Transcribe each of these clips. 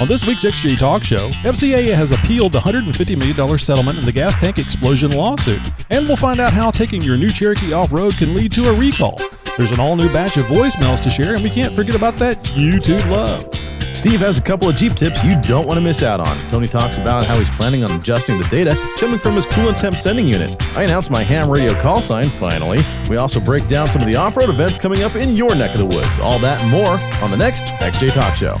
On this week's XJ Talk Show, FCA has appealed the $150 million settlement in the gas tank explosion lawsuit, and we'll find out how taking your new Cherokee off road can lead to a recall. There's an all new batch of voicemails to share, and we can't forget about that YouTube love. Steve has a couple of Jeep tips you don't want to miss out on. Tony talks about how he's planning on adjusting the data coming from his coolant temp sending unit. I announce my ham radio call sign finally. We also break down some of the off road events coming up in your neck of the woods. All that and more on the next XJ Talk Show.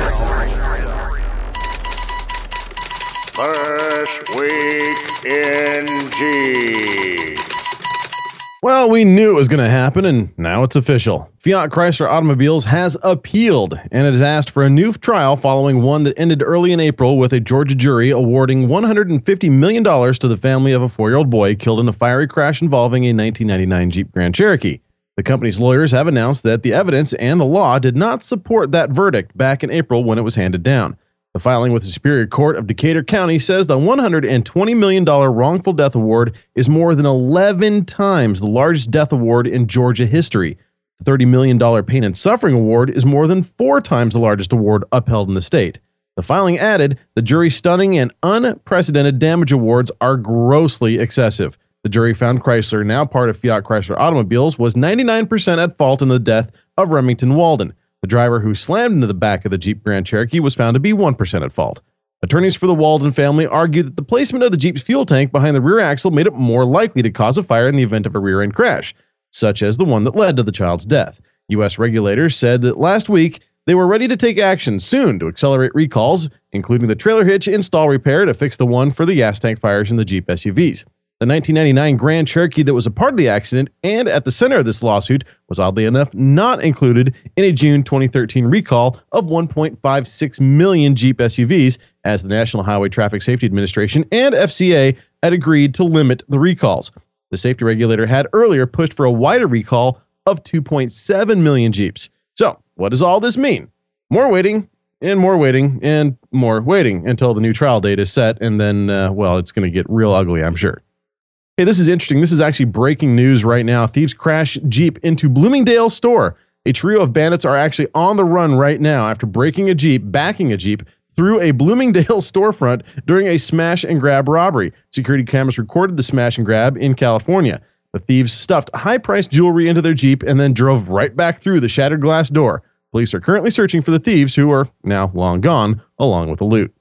This Week in Jeep. Well, we knew it was going to happen, and now it's official. Fiat Chrysler Automobiles has appealed, and it has asked for a new trial following one that ended early in April with a Georgia jury awarding $150 million to the family of a four year old boy killed in a fiery crash involving a 1999 Jeep Grand Cherokee. The company's lawyers have announced that the evidence and the law did not support that verdict back in April when it was handed down. The filing with the Superior Court of Decatur County says the $120 million wrongful death award is more than 11 times the largest death award in Georgia history. The $30 million pain and suffering award is more than four times the largest award upheld in the state. The filing added the jury's stunning and unprecedented damage awards are grossly excessive. The jury found Chrysler, now part of Fiat Chrysler Automobiles, was 99% at fault in the death of Remington Walden. The driver who slammed into the back of the Jeep Grand Cherokee was found to be 1% at fault. Attorneys for the Walden family argued that the placement of the Jeep's fuel tank behind the rear axle made it more likely to cause a fire in the event of a rear end crash, such as the one that led to the child's death. U.S. regulators said that last week they were ready to take action soon to accelerate recalls, including the trailer hitch install repair to fix the one for the gas tank fires in the Jeep SUVs. The 1999 Grand Cherokee that was a part of the accident and at the center of this lawsuit was oddly enough not included in a June 2013 recall of 1.56 million Jeep SUVs, as the National Highway Traffic Safety Administration and FCA had agreed to limit the recalls. The safety regulator had earlier pushed for a wider recall of 2.7 million Jeeps. So, what does all this mean? More waiting, and more waiting, and more waiting until the new trial date is set, and then, uh, well, it's going to get real ugly, I'm sure. Hey, this is interesting. This is actually breaking news right now. Thieves crash Jeep into Bloomingdale store. A trio of bandits are actually on the run right now after breaking a Jeep, backing a Jeep through a Bloomingdale storefront during a smash and grab robbery. Security cameras recorded the smash and grab in California. The thieves stuffed high priced jewelry into their Jeep and then drove right back through the shattered glass door. Police are currently searching for the thieves who are now long gone, along with the loot.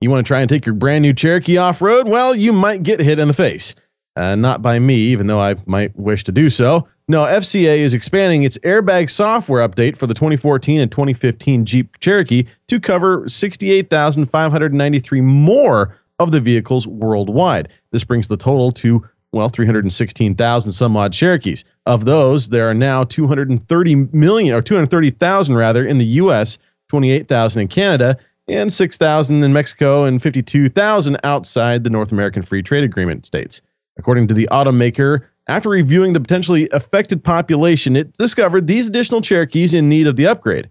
You want to try and take your brand new Cherokee off road? Well, you might get hit in the face. Uh, not by me, even though I might wish to do so. No, FCA is expanding its airbag software update for the 2014 and 2015 Jeep Cherokee to cover 68,593 more of the vehicles worldwide. This brings the total to, well, 316,000 some odd Cherokees. Of those, there are now 230 million, or 230,000 rather, in the US, 28,000 in Canada, and 6,000 in Mexico and 52,000 outside the North American Free Trade Agreement states. According to the automaker, after reviewing the potentially affected population, it discovered these additional Cherokees in need of the upgrade.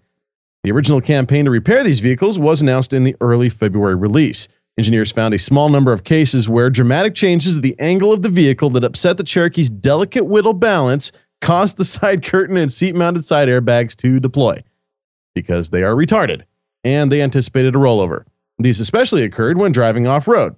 The original campaign to repair these vehicles was announced in the early February release. Engineers found a small number of cases where dramatic changes to the angle of the vehicle that upset the Cherokee's delicate whittle balance caused the side curtain and seat mounted side airbags to deploy because they are retarded and they anticipated a rollover. These especially occurred when driving off road.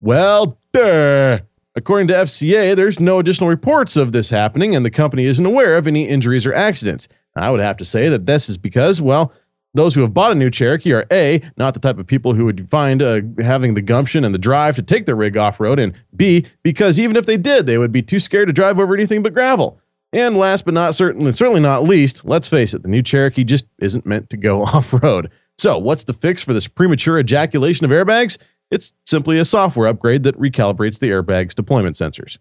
Well, duh. According to FCA, there's no additional reports of this happening, and the company isn't aware of any injuries or accidents. I would have to say that this is because, well, those who have bought a new Cherokee are A, not the type of people who would find uh, having the gumption and the drive to take their rig off road, and B, because even if they did, they would be too scared to drive over anything but gravel. And last but not certainly, certainly not least, let's face it, the new Cherokee just isn't meant to go off road. So, what's the fix for this premature ejaculation of airbags? It's simply a software upgrade that recalibrates the airbag's deployment sensors.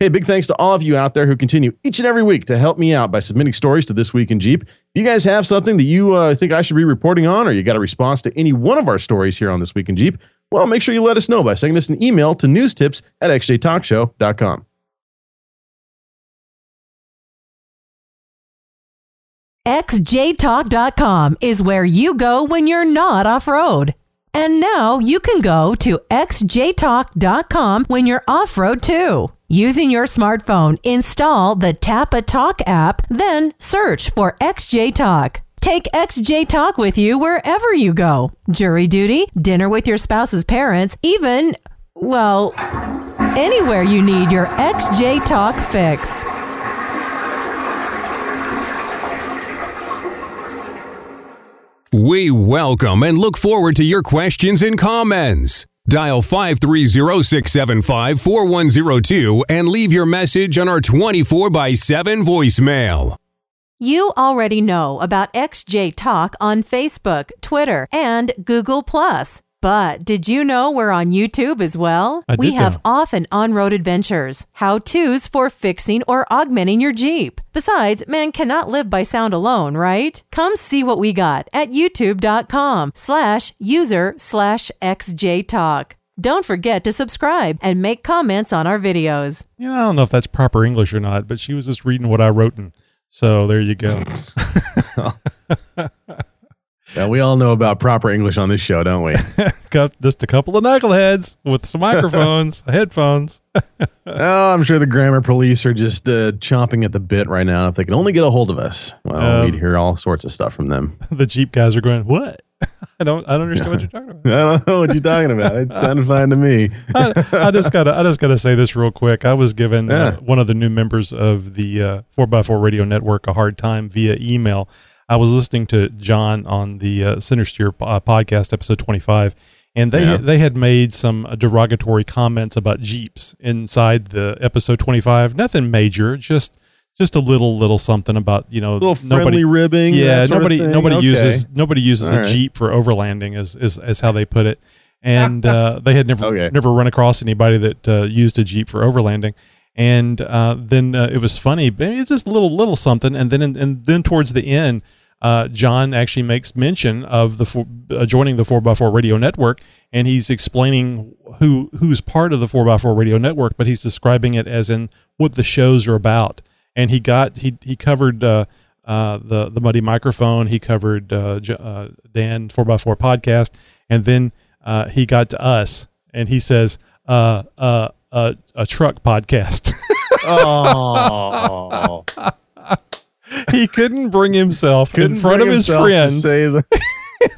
Hey, big thanks to all of you out there who continue each and every week to help me out by submitting stories to This Week in Jeep. If you guys have something that you uh, think I should be reporting on, or you got a response to any one of our stories here on This Week in Jeep, well, make sure you let us know by sending us an email to newstips at xjtalkshow.com. XJTalk.com is where you go when you're not off road. And now you can go to XJTalk.com when you're off road too. Using your smartphone, install the Tapatalk app, then search for XJ Talk. Take XJ Talk with you wherever you go. Jury duty, dinner with your spouse's parents, even, well, anywhere you need your XJ Talk fix. We welcome and look forward to your questions and comments. Dial 530-675-4102 and leave your message on our 24 by 7 voicemail. You already know about XJ Talk on Facebook, Twitter, and Google Plus. But did you know we're on YouTube as well? I we have know. off and on road adventures, how to's for fixing or augmenting your Jeep. Besides, man cannot live by sound alone, right? Come see what we got at youtube.com slash user slash XJ Talk. Don't forget to subscribe and make comments on our videos. You know, I don't know if that's proper English or not, but she was just reading what I wrote. And so there you go. Yeah, we all know about proper English on this show, don't we? Just a couple of knuckleheads with some microphones, headphones. oh, I'm sure the grammar police are just uh, chomping at the bit right now. If they can only get a hold of us, well, Um, we'd hear all sorts of stuff from them. the Jeep guys are going, What? I don't I don't understand what you're talking about. I don't know what you're talking about. It sounded fine to me. I, I just gotta I just gotta say this real quick. I was given uh, one of the new members of the uh, 4x4 Radio Network a hard time via email. I was listening to John on the uh, Center Steer uh, podcast, episode 25, and they Yeah. they had made some derogatory comments about Jeeps inside the episode 25. Nothing major, just just a little little something about you know friendly ribbing. yeah, that sort of nobody nobody Okay. uses nobody uses All a right. Jeep for overlanding is is, is how they put it. And uh, they had never Okay. never run across anybody that uh, used a Jeep for overlanding. And uh, then uh, it was funny. but It's just a little little something. And then and then towards the end, uh, John actually makes mention of the four, joining the four x four radio network, and he's explaining who who's part of the four x four radio network, but he's describing it as in what the shows are about. And he got he he covered uh, uh, the the muddy microphone. He covered uh, J- uh, Dan four x four podcast, and then uh, he got to us, and he says uh, uh, uh, a truck podcast. Oh, he couldn't bring himself couldn't in front of his friends. the-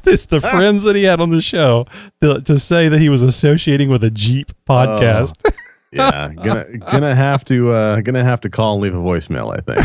it's the friends that he had on the show to, to say that he was associating with a Jeep podcast. yeah, gonna gonna have to uh, gonna have to call and leave a voicemail. I think.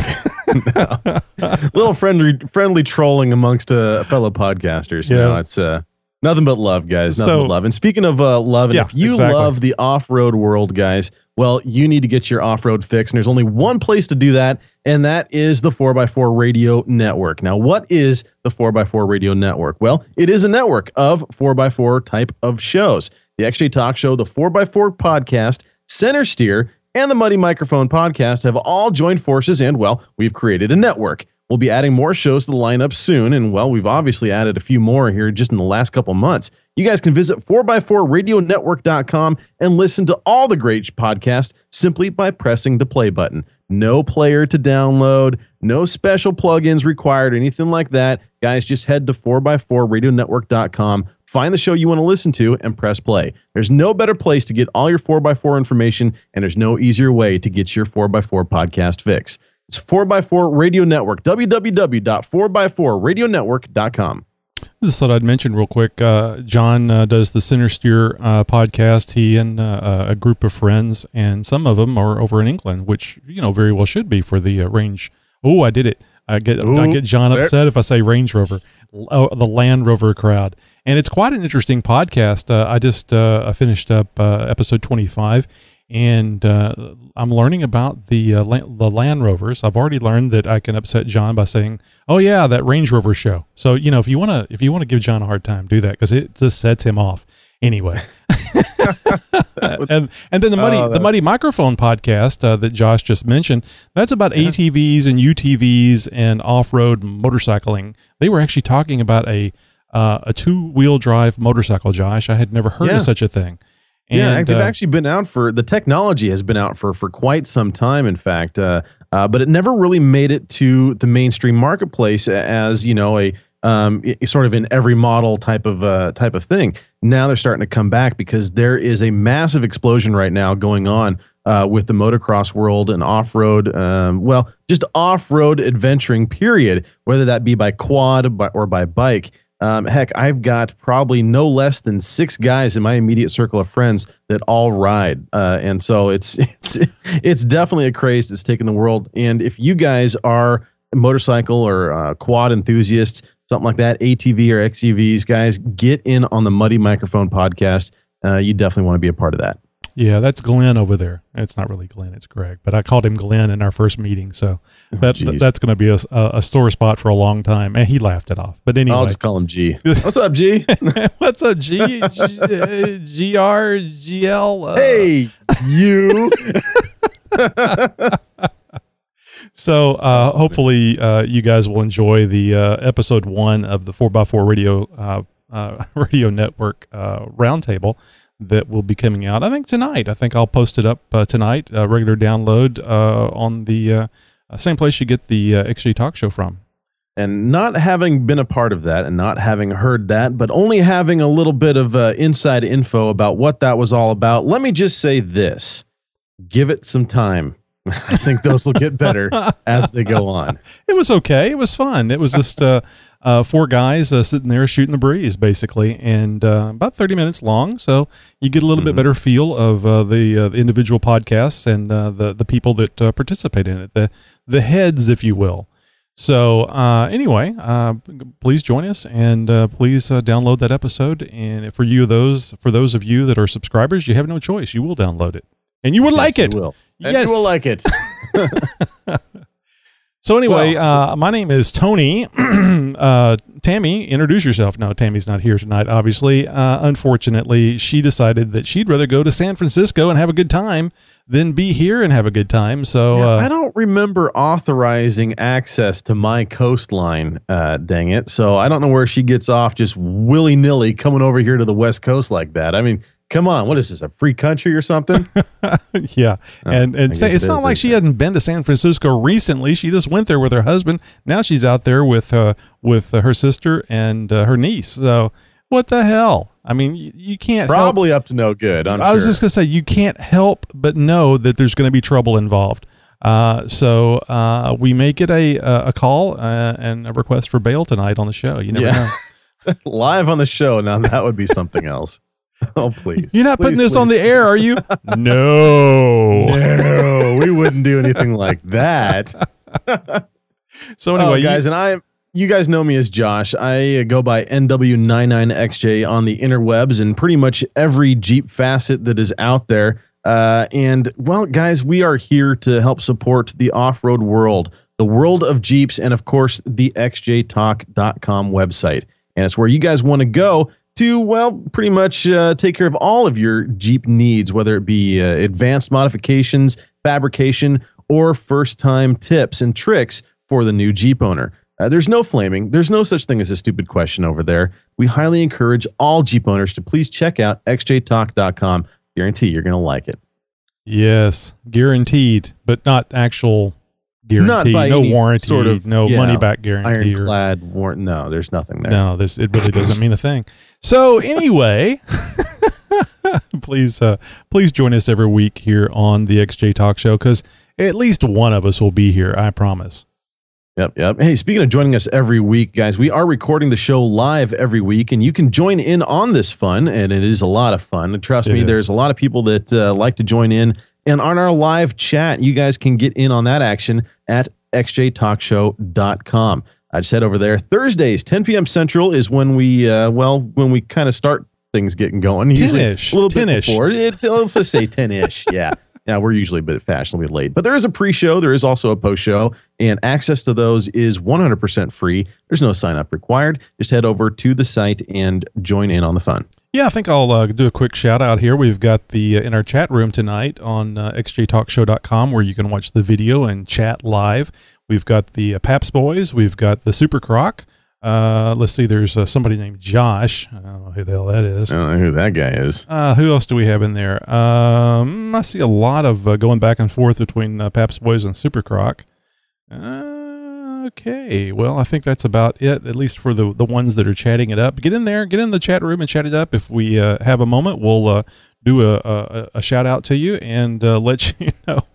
Little friendly friendly trolling amongst uh, fellow podcasters. You Yeah. know, it's uh, nothing but love, guys. Nothing So- but love. And speaking of uh, love, and Yeah, if you exactly. love the off road world, guys, well, you need to get your off road fix. And there's only one place to do that, and that is the 4x4 Radio Network. Now, what is the 4x4 Radio Network? Well, it is a network of 4x4 type of shows. The XJ Talk Show, the 4x4 podcast, Center Steer, and the Muddy Microphone podcast have all joined forces, and well, we've created a network. We'll be adding more shows to the lineup soon, and well, we've obviously added a few more here just in the last couple months. You guys can visit 4x4radionetwork.com and listen to all the great podcasts simply by pressing the play button. No player to download, no special plugins required, anything like that. Guys, just head to 4x4radionetwork.com, find the show you want to listen to, and press play. There's no better place to get all your 4x4 information, and there's no easier way to get your 4x4 podcast fix. It's 4x4 Radio Network, www.4x4radionetwork.com. Just thought I'd mention real quick. Uh, John uh, does the Center Steer uh, podcast. He and uh, a group of friends, and some of them are over in England, which you know very well should be for the uh, range. Oh, I did it. I get I get John there- upset if I say Range Rover. Oh, the Land Rover crowd, and it's quite an interesting podcast. Uh, I just uh, I finished up uh, episode twenty five, and uh, I'm learning about the uh, la- the Land Rovers. I've already learned that I can upset John by saying, "Oh yeah, that Range Rover show." So you know, if you want to if you want to give John a hard time, do that because it just sets him off. Anyway, and and then the muddy Oh, the muddy microphone podcast uh, that Josh just mentioned. That's about ATVs and UTVs and off road motorcycling. They were actually talking about a uh, a two wheel drive motorcycle. Josh, I had never heard Yeah. of such a thing. Yeah, they've uh, actually been out for the technology has been out for for quite some time. In fact, uh, uh, but it never really made it to the mainstream marketplace as you know a um, sort of in every model type of uh, type of thing. Now they're starting to come back because there is a massive explosion right now going on uh, with the motocross world and off road. Um, well, just off road adventuring. Period. Whether that be by quad by, or by bike. Um, heck, I've got probably no less than six guys in my immediate circle of friends that all ride, uh, and so it's it's it's definitely a craze that's taken the world. And if you guys are motorcycle or uh, quad enthusiasts, something like that, ATV or XUVs, guys, get in on the Muddy Microphone podcast. Uh, you definitely want to be a part of that. Yeah, that's Glenn over there. It's not really Glenn, it's Greg, but I called him Glenn in our first meeting, so that geez. that's going to be a, a, a sore spot for a long time. And he laughed it off. But anyway, I'll just call him G. What's up, G? what's up, G, G, uh, GR, GL? Uh, hey, you. So uh, hopefully uh, you guys will enjoy the uh, episode one of the 4x4 radio uh, uh, radio network uh, roundtable that will be coming out. I think tonight. I think I'll post it up uh, tonight. Uh, regular download uh, on the uh, uh, same place you get the uh, XJ Talk Show from. and not having been a part of that and not having heard that, but only having a little bit of uh, inside info about what that was all about, let me just say this give it some time. I think those will get better as they go on. It was okay. It was fun. It was just uh, uh, four guys uh, sitting there shooting the breeze, basically, and uh, about thirty minutes long. So you get a little bit better feel of uh, the, uh, the individual podcasts and uh, the the people that uh, participate in it, the the heads, if you will. So uh, anyway, uh, please join us and uh, please uh, download that episode. And for you, those for those of you that are subscribers, you have no choice. You will download it, and you will like it. you will. And Yes. you will like it. So anyway, uh, my name is Tony. uh, Tammy, introduce yourself. No, Tammy's not here tonight. Obviously, uh, unfortunately, she decided that she'd rather go to San Francisco and have a good time than be here and have a good time. So Yeah, I uh, don't remember authorizing access to my coastline, uh, dang it. So I don't know where she gets off just willy nilly coming over here to the West Coast like that. I mean, come on, what is this, a free country or something? yeah, and and say, it's it not is, like she hadn't been to San Francisco recently. She just went there with her husband. Now she's out there with uh, with uh, her sister and uh, her niece. So what the hell? I mean, you, you can't help Probably up to no good. I'm I was sure. just gonna say you can't help but know that there's going to be trouble involved. Uh, so uh, we may get a a a call uh, and a request for bail tonight on the show. You never Yeah. know. live on the show. Now that would be something else. Oh please! You're not putting Please, this on please. the air, are you? no. No, we wouldn't do anything like that. So anyway, oh, you- guys, and I, you guys know me as Josh. I uh, go by NW99XJ on the interwebs and pretty much every Jeep facet that is out there. Uh, and well, guys, we are here to help support the off-road world, the world of Jeeps, and of course, the XJTalk.com website. And it's where you guys want to go to, well, pretty much uh, take care of all of your Jeep needs, whether it be uh, advanced modifications, fabrication, or first time tips and tricks for the new Jeep owner. Uh, there's no flaming. There's no such thing as a stupid question over there. We highly encourage all Jeep owners to please check out xjtalk.com. Guarantee you're going to like it. yes, guaranteed, but not actual guarantee. by no any warranty. sort of, no yeah, money back guarantee. Ironclad warrant. No, there's nothing there. No, this it really doesn't mean a thing. So anyway, please uh, please join us every week here on the XJ Talk Show because at least one of us will be here. I promise. Yep, yep. Hey, speaking of joining us every week, guys, we are recording the show live every week, and you can join in on this fun, and it is a lot of fun. And trust It me, is. there's a lot of people that uh, like to join in. And on our live chat, you guys can get in on that action at xjtalkshow.com. I just head over there. Thursdays, 10 p.m. Central is when we, uh, well, when we kind of start things getting going. Usually 10-ish, A little bit 10-ish. before. It's, let's just say 10-ish. Yeah. Yeah, we're usually a bit fashionably late, but there is a pre-show. There is also a post-show, and access to those is 100% free. There's no sign-up required. Just head over to the site and join in on the fun. Yeah, I think I'll uh, do a quick shout out here. We've got the uh, in our chat room tonight on uh, xjtalkshow.com where you can watch the video and chat live. We've got the uh, Paps Boys. We've got the Super Croc. Uh, let's see. There's uh, somebody named Josh. I don't know who the hell that is. I don't know who that guy is. Uh, who else do we have in there? Um, I see a lot of uh, going back and forth between uh, Paps Boys and Super Croc. Okay, well, I think that's about it, at least for the the ones that are chatting it up. Get in there, get in the chat room and chat it up. If we uh, have a moment, we'll uh, do a, a, a shout out to you and uh, let you know.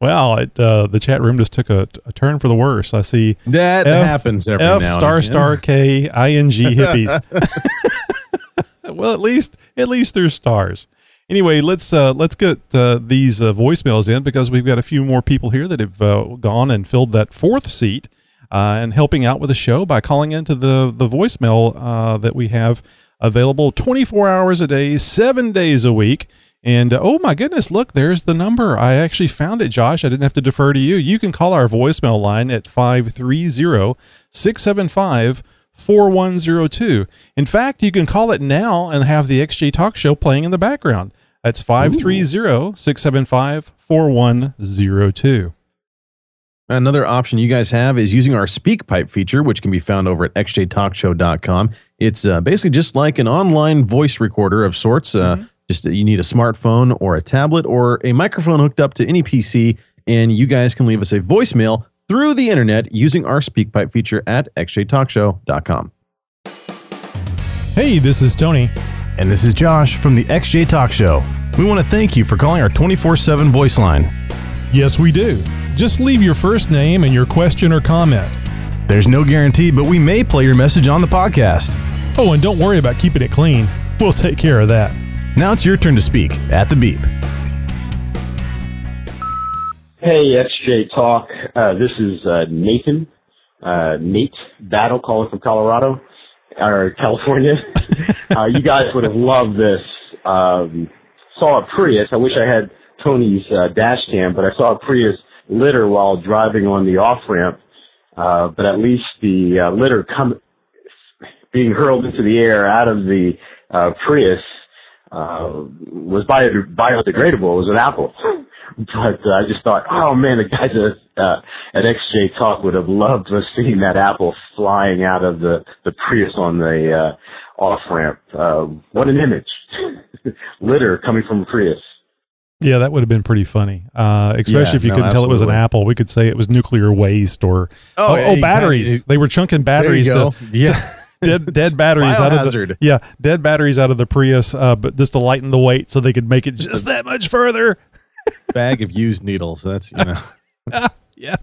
well, it, uh, the chat room just took a, a turn for the worse. I see That F- happens every F now star star K I N G hippies. well, at least at least there's stars. Anyway, let's uh, let's get uh, these uh, voicemails in because we've got a few more people here that have uh, gone and filled that fourth seat uh, and helping out with the show by calling into the the voicemail uh, that we have available 24 hours a day, seven days a week. And uh, oh my goodness, look, there's the number. I actually found it, Josh. I didn't have to defer to you. You can call our voicemail line at 530 675 4102. In fact, you can call it now and have the XJ Talk Show playing in the background. That's 530 675 4102. Another option you guys have is using our SpeakPipe feature, which can be found over at xjtalkshow.com. It's uh, basically just like an online voice recorder of sorts. Uh, Just uh, you need a smartphone or a tablet or a microphone hooked up to any PC, and you guys can leave us a voicemail through the internet using our SpeakPipe feature at xjtalkshow.com. Hey, this is Tony. And this is Josh from the XJ Talk Show. We want to thank you for calling our 24 7 voice line. Yes, we do. Just leave your first name and your question or comment. There's no guarantee, but we may play your message on the podcast. Oh, and don't worry about keeping it clean. We'll take care of that. Now it's your turn to speak at the beep. Hey, XJ Talk. Uh, this is uh, Nathan, uh, Nate Battle calling from Colorado or California. uh, you guys would have loved this. Um, saw a Prius. I wish I had Tony's uh, dash cam, but I saw a Prius litter while driving on the off ramp. Uh, but at least the uh, litter come being hurled into the air out of the uh, Prius uh, was bio- biodegradable. It was an apple. But uh, I just thought, oh man, the guys at, uh, at XJ Talk would have loved to have seen that apple flying out of the, the Prius on the uh, off ramp. Uh, what an image! Litter coming from a Prius. Yeah, that would have been pretty funny. Uh, especially Yeah, if you no, couldn't tell it was an apple. We could say it was nuclear waste or Oh, oh, yeah, oh, batteries. kinda- they were chunking batteries there you to go. yeah. dead dead batteries out of the Biohazard. yeah dead batteries out of the Prius, uh, but just to lighten the weight so they could make it just that much further. Bag of used needles. That's, you know. Yeah,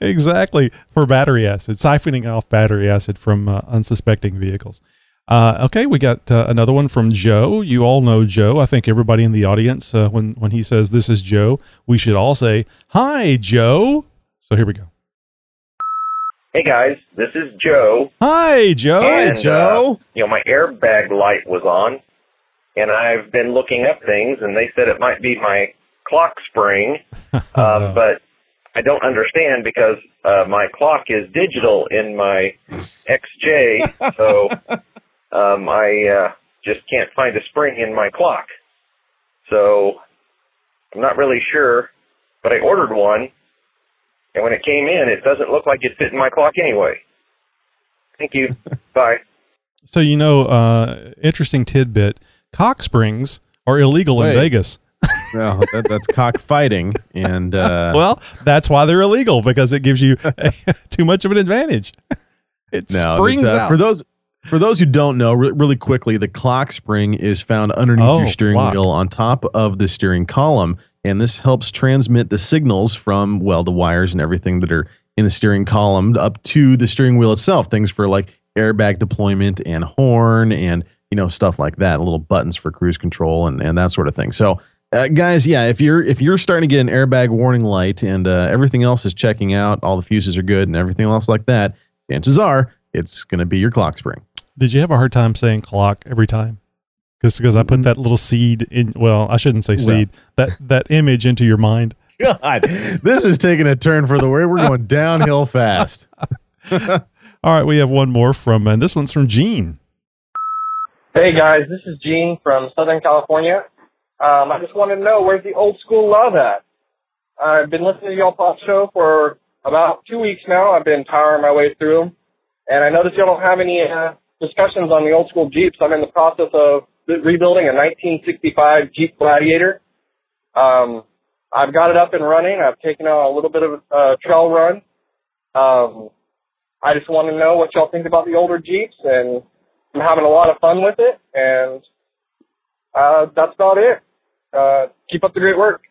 exactly for battery acid, siphoning off battery acid from uh, unsuspecting vehicles. Uh, okay, we got uh, another one from Joe. You all know Joe. I think everybody in the audience, uh, when when he says this is Joe, we should all say hi, Joe. So here we go. Hey guys, this is Joe. Hi, Joe. and, Joe. uh, you know, my airbag light was on, and I've been looking up things, and they said it might be my clock spring, um, but I don't understand because uh, my clock is digital in my XJ, so um, I uh, just can't find a spring in my clock. So I'm not really sure, but I ordered one, and when it came in, it doesn't look like it fit in my clock anyway. Thank you. Bye. So you know, uh, interesting tidbit: cock springs are illegal Wait. in Vegas. No, that, that's cockfighting. And, uh, well, that's why they're illegal because it gives you too much of an advantage. It No, springs uh, out. For those for those who don't know, re- really quickly, the clock spring is found underneath Oh, your steering clock. wheel on top of the steering column, and this helps transmit the signals from well the wires and everything that are in the steering column up to the steering wheel itself. Things for like airbag deployment and horn and you know stuff like that. Little buttons for cruise control and and that sort of thing. So. Uh, guys, yeah, if you're if you're starting to get an airbag warning light and uh, everything else is checking out, all the fuses are good and everything else like that, chances are it's going to be your clock spring. Did you have a hard time saying clock every time? Because because I put that little seed in. Well, I shouldn't say Mm-hmm. Well. seed. that that image into your mind. God, this is taking a turn for the way we're going downhill fast. All right, we have one more from, and this one's from Gene. Hey guys, this is Gene from Southern California. Um, I just want to know where's the old school love at? I've been listening to y'all pop show for about two weeks now. I've been powering my way through and I noticed y'all don't have any uh, discussions on the old school Jeeps. I'm in the process of rebuilding a 1965 Jeep Gladiator. Um, I've got it up and running. I've taken a little bit of a uh, trail run. Um, I just want to know what y'all think about the older Jeeps, and I'm having a lot of fun with it. And uh, that's about it. Uh, keep up the great work.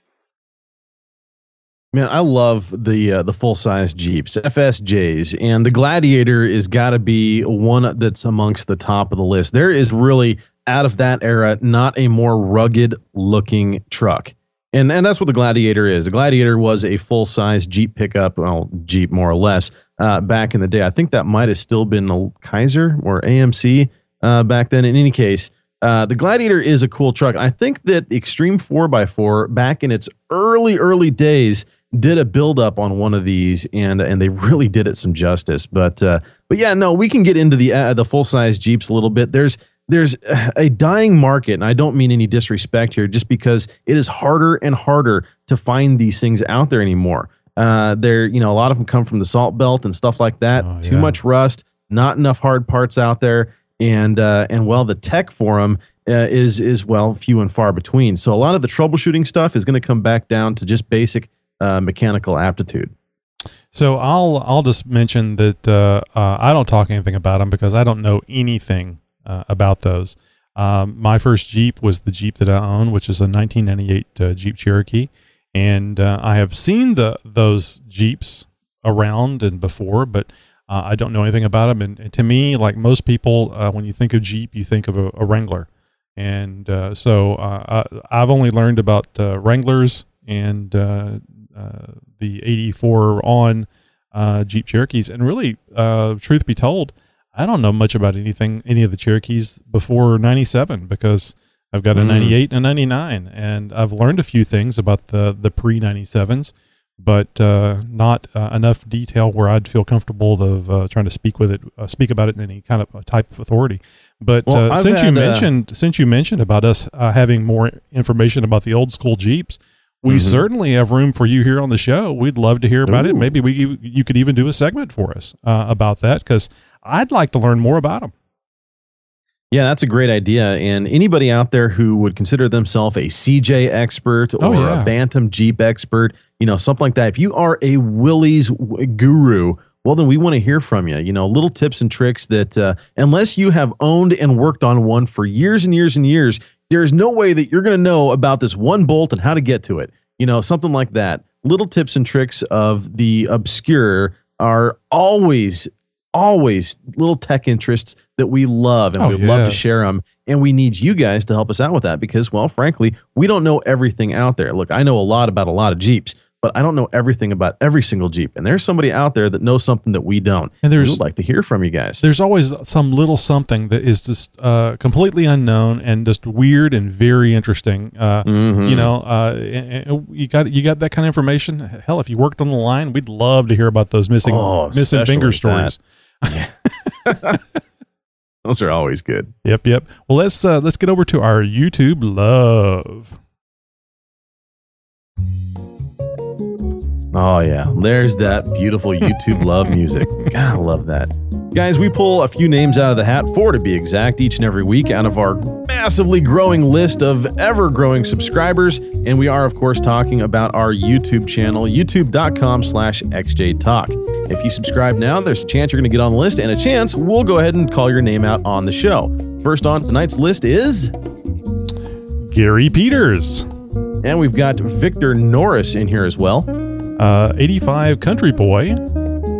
Man, I love the uh, the full size Jeeps, FSJs, and the Gladiator is got to be one that's amongst the top of the list. There is really out of that era not a more rugged looking truck. And, and that's what the Gladiator is. The Gladiator was a full size Jeep pickup, well, Jeep more or less, uh, back in the day. I think that might have still been a Kaiser or AMC uh, back then. In any case, uh, the Gladiator is a cool truck. I think that the Xtreme 4x4 back in its early, early days did a build up on one of these and and they really did it some justice. But uh, but yeah, no, we can get into the uh, the full size Jeeps a little bit. There's there's a dying market, and I don't mean any disrespect here, just because it is harder and harder to find these things out there anymore. Uh, there, you know, a lot of them come from the salt belt and stuff like that. Oh, Too yeah. much rust, not enough hard parts out there, and uh, and well, the tech for them uh, is is well few and far between. So a lot of the troubleshooting stuff is going to come back down to just basic uh, mechanical aptitude. So I'll I'll just mention that uh, uh, I don't talk anything about them because I don't know anything uh, about those. Um, my first Jeep was the Jeep that I own, which is a 1998 uh, Jeep Cherokee, and uh, I have seen the those Jeeps around and before, but uh, I don't know anything about them. And, and to me, like most people, uh, when you think of Jeep, you think of a, a Wrangler, and uh, so uh, I, I've only learned about uh, Wranglers and uh, uh, the 84 on uh, Jeep Cherokees. And really, uh, truth be told, I don't know much about anything, any of the Cherokees before 97 because I've got a Mm. 98 and a 99. And I've learned a few things about the, the pre 97s, but uh, not uh, enough detail where I'd feel comfortable of uh, trying to speak with it, uh, speak about it in any kind of uh, type of authority. But Well, uh, since you had, uh, mentioned, since you mentioned about us uh, having more information about the old school Jeeps, we Mhm. certainly have room for you here on the show. We'd love to hear about it. Maybe we you could even do a segment for us uh, about that because I'd like to learn more about them. Yeah, that's a great idea. And anybody out there who would consider themselves a CJ expert or Oh, yeah. a Bantam Jeep expert, you know, something like that. If you are a Willys guru, well, then we want to hear from you. You know, little tips and tricks that, uh, unless you have owned and worked on one for years and years and years, there's no way that you're going to know about this one bolt and how to get to it. You know, something like that. Little tips and tricks of the obscure are always always little tech interests that we love and Oh, we would love to share them and we need you guys to help us out with that because well frankly we don't know everything out there look i know a lot about a lot of jeeps but i don't know everything about every single jeep and there's somebody out there that knows something that we don't And there's- we would like to hear from you guys There's always some little something that is just uh, completely unknown and just weird and very interesting. Uh, Mhm. You know, uh, you got you got that kind of information. Hell, if you worked on the line, we'd love to hear about those missing Oh, missing finger stories. that. Stories. those are always good Yep, yep. Well, let's uh, let's get over to our YouTube love. Oh yeah, there's that beautiful YouTube love music. God, I love that. Guys, we pull a few names out of the hat, four to be exact, each and every week out of our massively growing list of ever growing subscribers. And we are, of course, talking about our YouTube channel, youtube.com slash xjtalk. If you subscribe now, there's a chance you're going to get on the list and a chance we'll go ahead and call your name out on the show. First on tonight's list is, Gary Peters, and we've got Victor Norris in here as well. Uh, 85 Country Boy,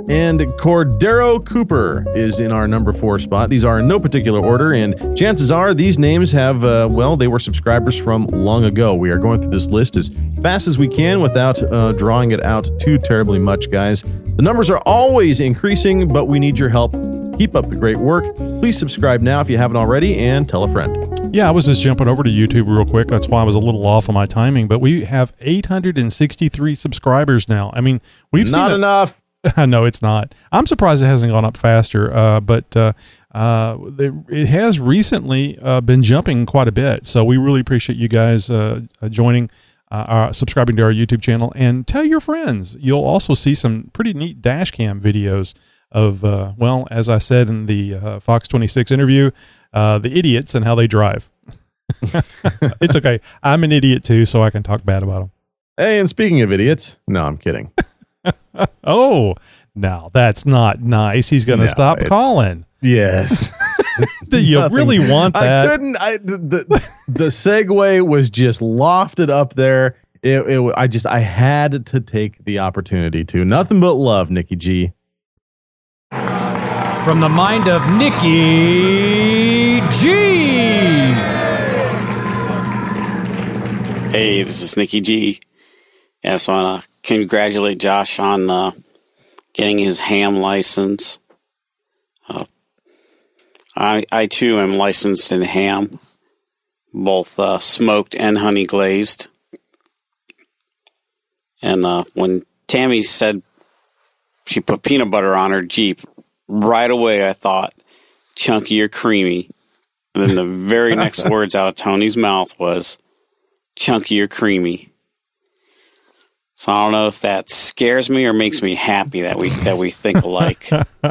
And Cordero Cooper is in our number four spot. These are in no particular order, and chances are these names have, uh, well, they were subscribers from long ago. We are going through this list as fast as we can without uh, drawing it out too terribly much, guys. The numbers are always increasing, but we need your help. Keep up the great work. Please subscribe now if you haven't already, and tell a friend. Yeah, I was just jumping over to YouTube real quick. That's why I was a little off on my timing. But we have 863 subscribers now. I mean, we've Not seen a, enough. no, it's not. I'm surprised it hasn't gone up faster. Uh, but uh, uh, it has recently uh, been jumping quite a bit. So we really appreciate you guys uh, uh, joining, uh, subscribing to our YouTube channel, and tell your friends. You'll also see some pretty neat dash cam videos of, well, as I said in the Fox 26 interview, Uh, the idiots and how they drive. it's okay. I'm an idiot too, so I can talk bad about them. Hey, and speaking of idiots, no, I'm kidding. oh, now that's not nice. He's going to no, stop calling. Yes. Do you Nothing. really want that? I couldn't. I the the segue was just lofted up there. It, it, I just I had to take the opportunity to. Nothing but love, Nicky G. From the mind of Nicky G. Hey, this is Nicky G. I want to congratulate Josh on uh, getting his ham license. Uh, I, I too am licensed in ham, both uh, smoked and honey glazed. And uh, when Tammy said she put peanut butter on her Jeep, right away I thought chunky or creamy. And then the very next words out of Tony's mouth was chunky or creamy. So I don't know if that scares me or makes me happy that we that we think alike.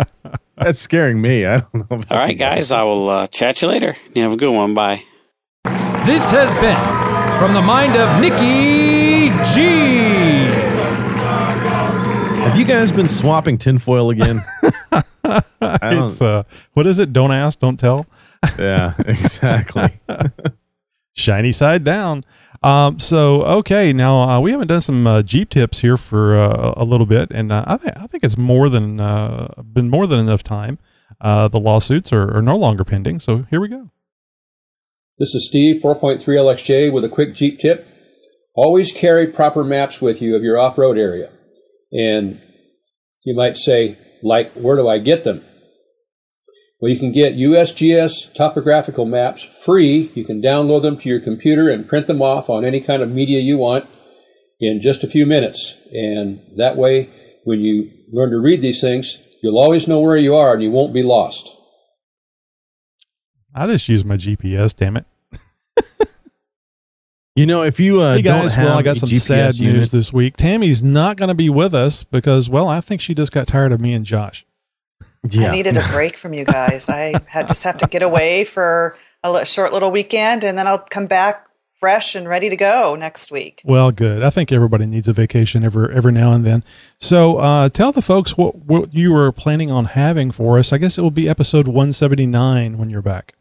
That's scaring me. I don't know. All right, guys. I will uh, chat you later. You have a good one. Bye. This has been from the mind of Nicky G. Have you guys been swapping tinfoil again? it's uh, what is it? Don't ask, don't tell. Yeah, exactly. Shiny side down. Um, so okay, now uh, we haven't done some uh, Jeep tips here for uh, a little bit, and uh, I, th- I think it's more than uh, been more than enough time. Uh, the lawsuits are, are no longer pending, so here we go. This is Steve, 4.3 LXJ, with a quick Jeep tip. Always carry proper maps with you of your off-road area, and you might say, like, where do I get them? Well, you can get USGS topographical maps free. You can download them to your computer and print them off on any kind of media you want in just a few minutes. And that way, when you learn to read these things, you'll always know where you are and you won't be lost. I just use my GPS, damn it. you know, if you uh, hey guys, well, I got some GPS sad unit. news this week. Tammy's not going to be with us because, well, I think she just got tired of me and Josh. Yeah. I needed a break from you guys. I had just have to get away for a short little weekend, and then I'll come back fresh and ready to go next week. Well, good. I think everybody needs a vacation every every now and then. So, uh, tell the folks what what you were planning on having for us. I guess it will be episode one seventy nine when you're back.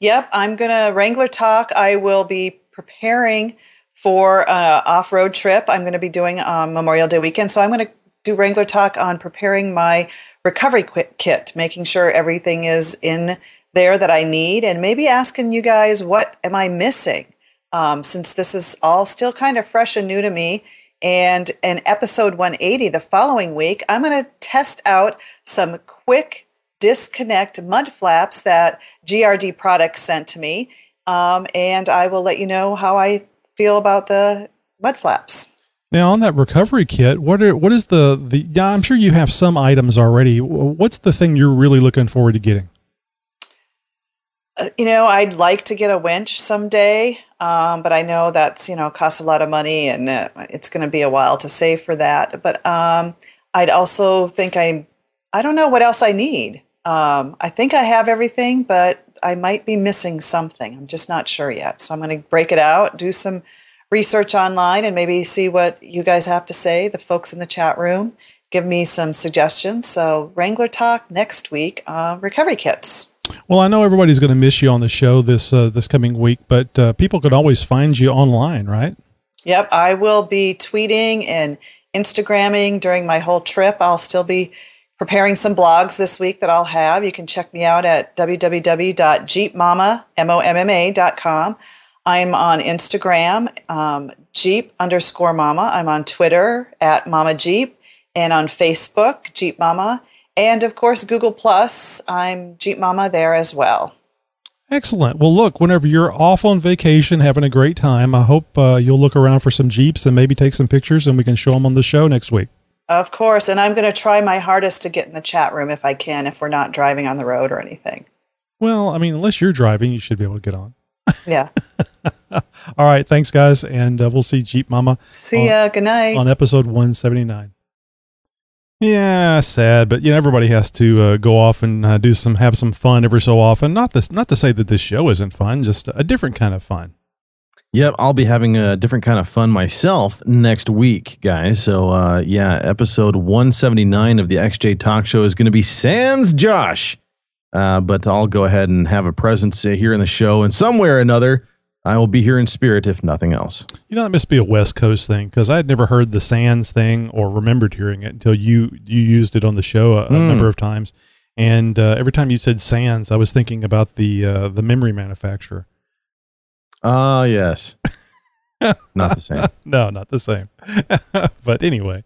Yep, I'm gonna Wrangler talk. I will be preparing for an off road trip. I'm going to be doing um, Memorial Day weekend, so I'm going to do Wrangler talk on preparing my recovery kit, making sure everything is in there that I need, and maybe asking you guys what am I missing, um, since this is all still kind of fresh and new to me. And in episode 180, the following week, I'm going to test out some quick disconnect mud flaps that GRD Products sent to me, um, and I will let you know how I feel about the mud flaps. Now, on that recovery kit, what are what is the the? Yeah, I'm sure you have some items already. What's the thing you're really looking forward to getting? Uh, you know, I'd like to get a winch someday, um, but I know that's you know costs a lot of money, and uh, it's going to be a while to save for that. But um, I'd also think I I don't know what else I need. Um, I think I have everything, but I might be missing something. I'm just not sure yet. So I'm going to break it out, do some research online and maybe see what you guys have to say, the folks in the chat room. Give me some suggestions. So, Wrangler Talk next week, uh, recovery kits. Well, I know everybody's going to miss you on the show this uh, this coming week, but uh, people could always find you online, right? Yep, I will be tweeting and Instagramming during my whole trip. I'll still be preparing some blogs this week that I'll have. You can check me out at www.jeepmama.com. I'm on Instagram, um, Jeep underscore Mama. I'm on Twitter at Mama Jeep and on Facebook, Jeep Mama. And of course, Google Plus, I'm Jeep Mama there as well. Excellent. Well, look, whenever you're off on vacation, having a great time, I hope uh, you'll look around for some Jeeps and maybe take some pictures and we can show them on the show next week. Of course, and I'm going to try my hardest to get in the chat room if I can, if we're not driving on the road or anything. Well, I mean, unless you're driving, you should be able to get on. Yeah. All right. Thanks, guys. And uh, we'll see Jeep Mama See on, ya. Good night. on episode 179. Yeah, sad, but you know everybody has to uh, go off and uh, do some have some fun every so often. Not this, not to say that this show isn't fun, just a different kind of fun. Yep, I'll be having a different kind of fun myself next week, guys. So, uh, yeah, episode 179 of the XJ Talk Show is going to be Sans Josh. Uh, but I'll go ahead and have a presence here in the show, and somewhere or another, I will be here in spirit, if nothing else. You know, that must be a West Coast thing because I had never heard the Sands thing or remembered hearing it until you you used it on the show a, a Hmm. number of times. And uh, every time you said Sands, I was thinking about the uh, the memory manufacturer. Ah, yes. Not the same. no, not the same. but anyway,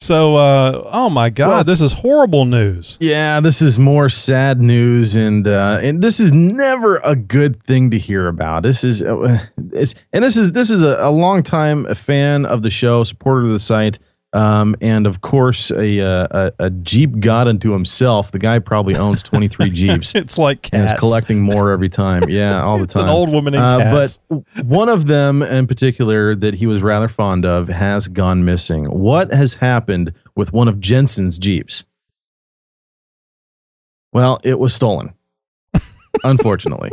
so uh, oh my God, Well- this is horrible news. Yeah, this is more sad news, and uh, and this is never a good thing to hear about. This is uh, it's and this is this is a, a long time fan of the show, supporter of the site, um, and of course a, uh, a a Jeep god unto himself. The guy probably owns twenty three Jeeps. It's like and is cats. collecting more every time. Yeah, all the It's an old woman in uh, cats. But one of them in particular that he was rather fond of has gone missing. What has happened with one of Jenssen's Jeeps? Well, it was stolen, unfortunately.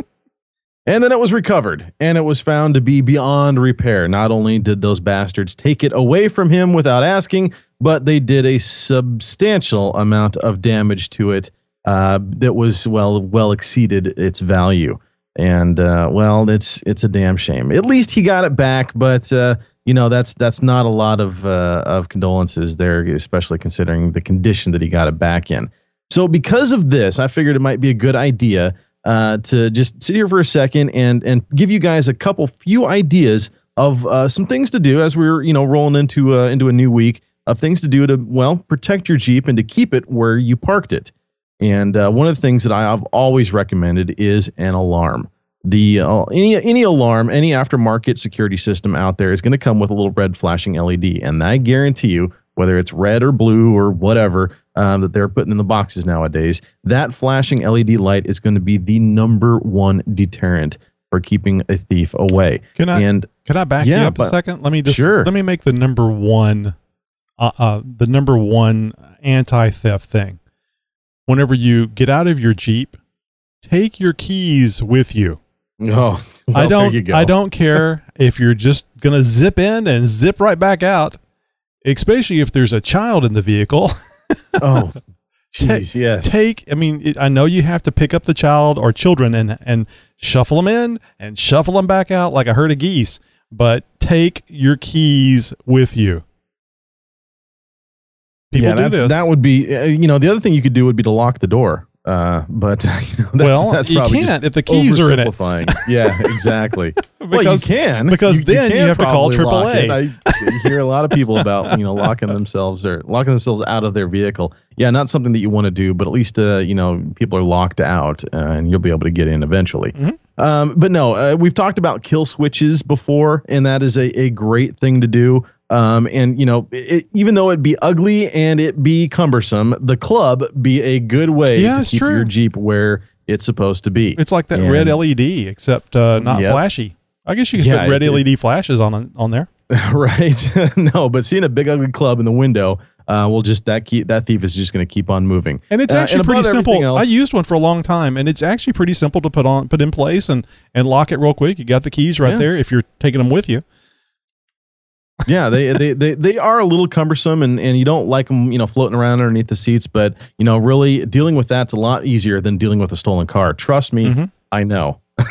And then it was recovered and it was found to be beyond repair. Not only did those bastards take it away from him without asking, but they did a substantial amount of damage to it uh, that was well well exceeded its value. And uh, well, it's it's a damn shame. At least he got it back, but uh, you know that's that's not a lot of uh, of condolences there, especially considering the condition that he got it back in. So because of this, I figured it might be a good idea uh, to just sit here for a second and and give you guys a couple few ideas of uh, some things to do as we're you know rolling into uh, into a new week of things to do to well protect your Jeep and to keep it where you parked it. And uh, one of the things that I've always recommended is an alarm. The uh, any any alarm, any aftermarket security system out there is going to come with a little red flashing LED, and I guarantee you, whether it's red or blue or whatever um, that they're putting in the boxes nowadays, that flashing LED light is going to be the number one deterrent for keeping a thief away. Can I And can I back yeah, you up a second? Let me just Sure. let me make the number one uh, uh the number one anti theft thing. Whenever you get out of your Jeep, take your keys with you. No, well, I don't. I don't care if you're just gonna zip in and zip right back out, especially if there's a child in the vehicle. oh, Ta- jeez, yes. Take, I mean, it, I know you have to pick up the child or children and and shuffle them in and shuffle them back out like a herd of geese, but take your keys with you. People yeah, do this. that would be, uh, you know, the other thing you could do would be to lock the door. Uh, but you know, that's, Well, that's you can't if the keys are in it. yeah, exactly. well, you Because- can because then you can have to call AAA. I hear a lot of people about you know locking themselves or locking themselves out of their vehicle. Yeah, not something that you want to do, but at least uh, you know people are locked out, uh, and you'll be able to get in eventually. Mm-hmm. Um, but no, uh, we've talked about kill switches before, and that is a, a great thing to do. Um, and you know, it, even though it be ugly and it be cumbersome, the club be a good way Yeah, to keep true. your Jeep where it's supposed to be. It's like that And- red LED, except uh, not Yep. flashy. I guess you could Yeah, put red it- LED flashes on on there. right? no, but seeing a big ugly club in the window, uh, will just that keep that thief is just going to keep on moving. And it's Uh, actually pretty simple. else- I used one for a long time, and it's actually pretty simple to put on, put in place, and and lock it real quick. You got the keys right Yeah. there if you're taking them with you. Yeah, they, they they they are a little cumbersome, and and you don't like them, you know, floating around underneath the seats. But you know, really dealing with that's a lot easier than dealing with a stolen car. Trust me, I know.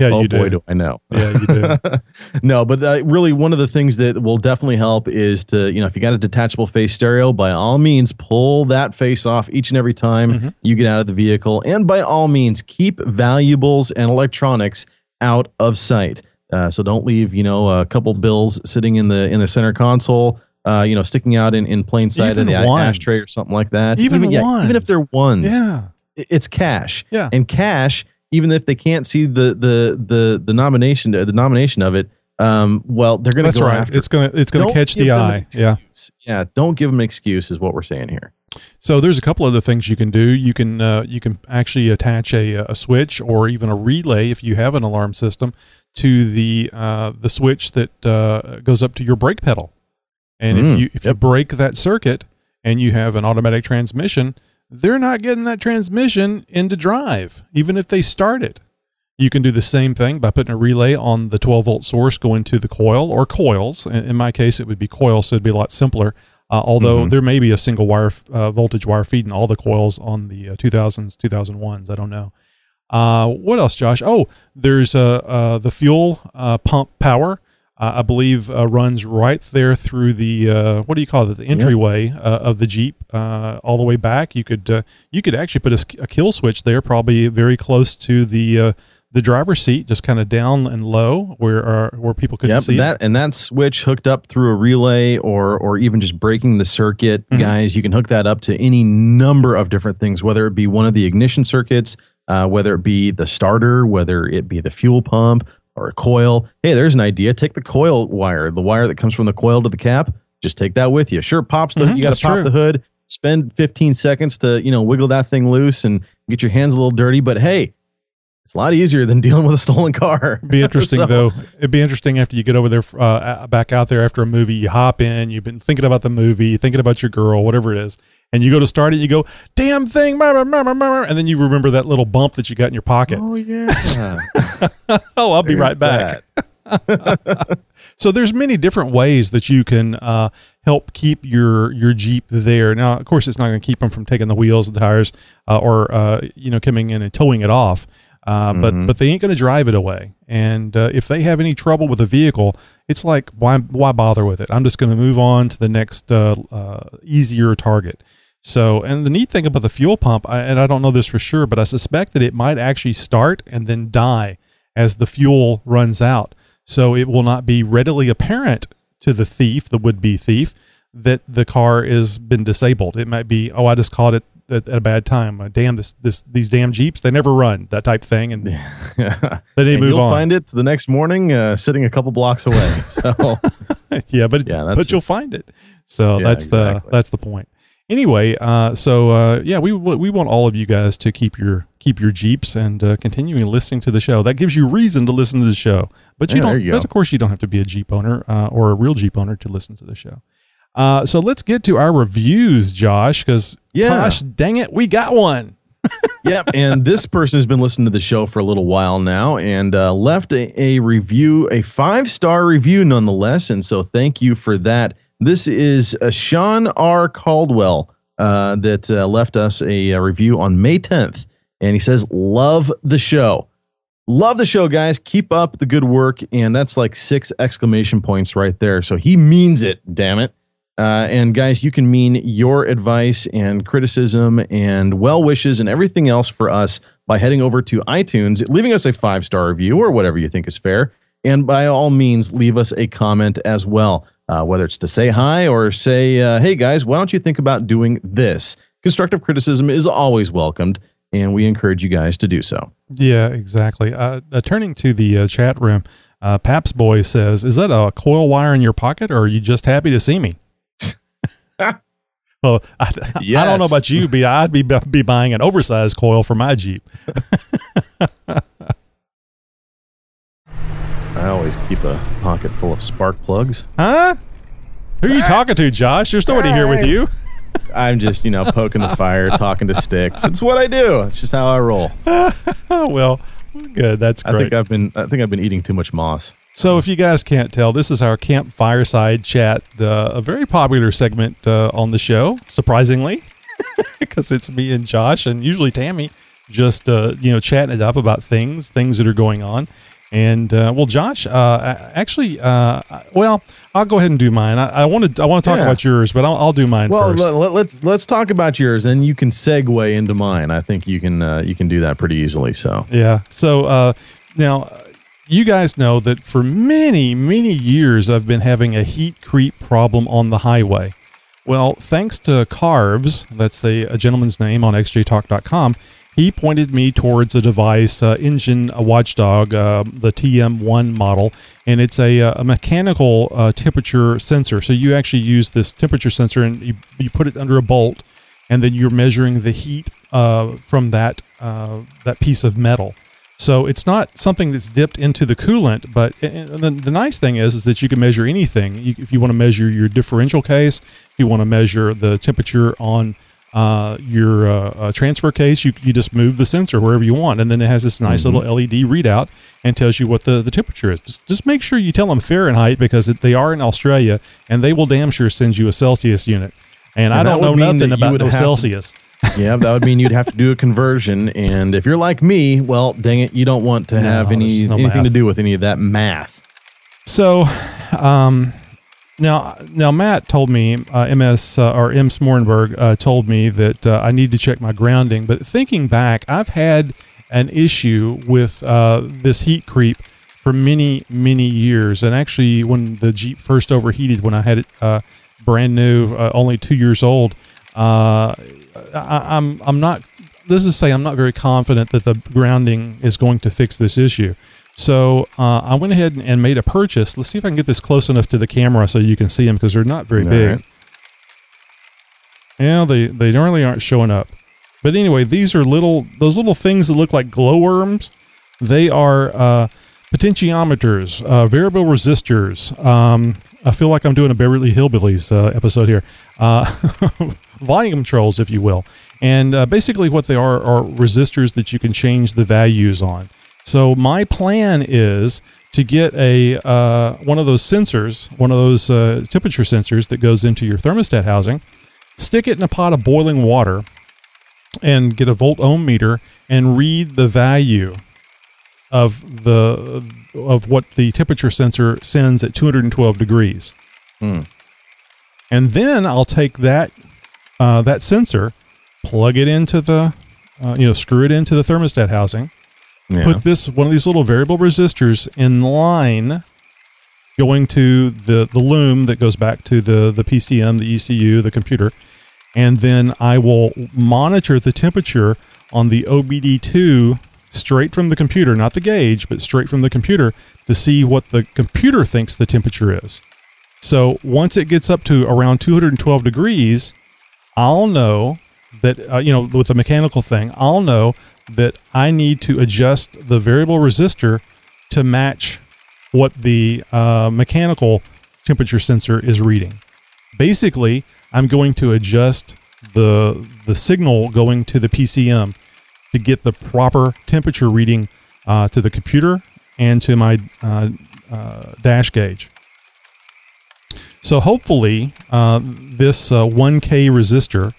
Yeah, oh you boy, do. do I know. Yeah, you do. no, but uh, really, one of the things that will definitely help is to, you know, if you got a detachable face stereo, by all means, pull that face off each and every time Mm-hmm. you get out of the vehicle. And by all means, keep valuables and electronics out of sight. Uh, so don't leave, you know, a couple bills sitting in the in the center console. Uh, you know, sticking out in, in plain sight Even in the a- ones. ashtray or something like that. Even yeah, even if they're ones, Yeah. it's cash. Yeah. And cash, even if they can't see the the the the nomination the nomination of it, Um, well, they're going to That's go right. after. It's gonna it's gonna Don't catch the eye. Yeah. Yeah. Don't give them an. Yeah. Don't give them an excuse is what we're saying here. So there's a couple other things you can do. You can uh, you can actually attach a, a switch or even a relay if you have an alarm system to the uh, the switch that uh, goes up to your brake pedal. And Mm, if you if you break that circuit and you have an automatic transmission, they're not getting that transmission into drive, even if they start it. You can do the same thing by putting a relay on the 12 volt source going to the coil or coils. In, in my case, it would be coils, so it'd be a lot simpler. Uh, although Mhm. there may be a single wire uh, voltage wire feeding all the coils on the uh, 2000s, 2001s. I don't know. Uh, what else, Josh? Oh, there's uh, uh, the fuel uh, pump power. Uh, I believe uh, runs right there through the uh, what do you call it? The entryway uh, of the Jeep, uh, all the way back. You could uh, you could actually put a, a kill switch there, probably very close to the uh, the driver's seat, just kind of down and low, where uh, where people couldn't Yep, see it. that and that switch hooked up through a relay or or even just breaking the circuit, Mm-hmm. guys. You can hook that up to any number of different things, whether it be one of the ignition circuits, uh, whether it be the starter, whether it be the fuel pump or a coil. Hey, there's an idea. Take the coil wire, the wire that comes from the coil to the cap. Just take that with you. Sure, pops the Mhm, you gotta pop true. the hood. Spend 15 seconds to you know wiggle that thing loose and get your hands a little dirty. But hey, it's a lot easier than dealing with a stolen car. Be interesting So- though. It'd be interesting after you get over there, uh, back out there after a movie. You hop in. You've been thinking about the movie, thinking about your girl, whatever it is, and you go to start it. You go, "Damn thing!" brr, brr, brr, brr, brr," And then you remember that little bump that you got in your pocket. Oh yeah. oh, I'll be right back. so there's many different ways that you can uh, help keep your your Jeep there. Now, of course, it's not going to keep them from taking the wheels, the tires, uh, or uh, you know coming in and towing it off. Uh, Mhm. But but they ain't going to drive it away. And uh, if they have any trouble with the vehicle, it's like why why bother with it? I'm just going to move on to the next uh, uh, easier target. So, and the neat thing about the fuel pump, I, and I don't know this for sure, but I suspect that it might actually start and then die as the fuel runs out. So it will not be readily apparent to the thief, the would-be thief, that the car has been disabled. It might be, oh, I just caught it at, at a bad time. Uh, damn, this this these damn Jeeps, they never run that type thing, and then they move you'll on. find it the next morning, uh, sitting a couple blocks away. So yeah, but Yeah, but you'll find it. So Yeah, that's the that's the point. Anyway, uh, so uh, yeah, we we want all of you guys to keep your keep your Jeeps and uh, continuing listening to the show. That gives you reason to listen to the show. But you Yeah, don't. you but of course, you don't have to be a Jeep owner uh, or a real Jeep owner to listen to the show. Uh, so let's get to our reviews, Josh. Because Yeah. gosh, dang it, we got one. yep. And this person has been listening to the show for a little while now and uh, left a, a review, a five star review nonetheless. And so thank you for that. This is uh, Sean R. Caldwell uh, that uh, left us a, uh review on May 10th. And he says, Love the show. Love the show, guys. Keep up the good work. And that's like six exclamation points right there. So he means it, damn it. Uh, and guys, you can mean your advice and criticism and well wishes and everything else for us by heading over to iTunes, leaving us a five star review or whatever you think is fair. And by all means, leave us a comment as well, uh, whether it's to say hi or say, uh, hey guys, why don't you think about doing this? Constructive criticism is always welcomed, and we encourage you guys to do so. Yeah, exactly. Uh, uh, turning to the uh, chat room, Paps Boy says, "Is that a coil wire in your pocket, or are you just happy to see me?" well, I, I don't know about you, but I'd be be buying an oversized coil for my Jeep. I always keep a pocket full of spark plugs. Huh? Who are you talking to, Josh? There's nobody here with you. I'm just, you know, poking the fire, talking to sticks. It's what I do. It's just how I roll. Well, good. That's great. I think I've been I think I've been eating too much moss. So, if you guys can't tell, this is our camp fireside chat, uh, a very popular segment uh, on the show, surprisingly, because it's me and Josh, and usually Tammy, just uh, you know chatting it up about things, things that are going on. And uh, well, Josh, uh, actually, uh, well, I'll go ahead and do mine. I, want to, I want to talk Yeah. about yours, but I'll, I'll do mine Well, first. let, let, let's let's talk about yours, and you can segue into mine. I think you can uh, you can do that pretty easily. So Yeah. So uh, now, you guys know that for many, many years, I've been having a heat creep problem on the highway. Well, thanks to Carves, that's a, a gentleman's name on xjtalk.com, he pointed me towards a device, uh, Engine Watchdog, uh, the TM1 model, and it's a, uh, a mechanical uh, temperature sensor. So you actually use this temperature sensor and you, you put it under a bolt, and then you're measuring the heat uh, from that uh, that piece of metal. So it's not something that's dipped into the coolant, but the, the nice thing is is that you can measure anything. You, if you want to measure your differential case, if you want to measure the temperature on uh, your uh, uh, transfer case, you, you just move the sensor wherever you want, and then it has this nice Mhm. little LED readout and tells you what the, the temperature is. Just, just make sure you tell them Fahrenheit because it, they are in Australia, and they will damn sure send you a Celsius unit. And, I And that don't know nothing about no have to- Celsius. Yeah, that would mean you'd have to do a conversion. And if you're like me, well, dang it, you don't want to No, have any no anything to do with any of that math. So, um, now, now Matt told me, uh, MS uh, or M. Smorenberg uh, told me that uh, I need to check my grounding. But thinking back, I've had an issue with uh, this heat creep for many, many years. And actually, when the Jeep first overheated, when I had it uh, brand new, uh, only two years old, I, I'm I'm not. This is say I'm not very confident that the grounding is going to fix this issue. So uh, I went ahead and, and made a purchase. Let's see if I can get this close enough to the camera so you can see them because they're not very All big. right. Yeah, they they normally aren't showing up. But anyway, these are little those little things that look like glowworms. They are uh, potentiometers, uh, variable resistors. Um, I feel like I'm doing a Beverly Hillbillies uh, episode here. Uh, volume controls, if you will. And uh, basically, what they are are resistors that you can change the values on. So my plan is to get a uh, one of those sensors, one of those uh, temperature sensors that goes into your thermostat housing, stick it in a pot of boiling water, and get a volt ohm meter and read the value of the of what the temperature sensor sends at 212 degrees. Hmm. And then I'll take that uh, that sensor, plug it into the uh, you know screw it into the thermostat housing, Yeah. put this one of these little variable resistors in line going to the the loom that goes back to the the PCM, the ECU, the computer, and then I will monitor the temperature on the OBD2 straight from the computer, not the gauge, but straight from the computer to see what the computer thinks the temperature is. So once it gets up to around 212 degrees, I'll know that uh, you know with the mechanical thing, I'll know that I need to adjust the variable resistor to match what the uh, mechanical temperature sensor is reading. Basically, I'm going to adjust the the signal going to the PCM to get the proper temperature reading uh, to the computer and to my uh, uh, dash gauge. So hopefully, uh, this uh, 1K resistor,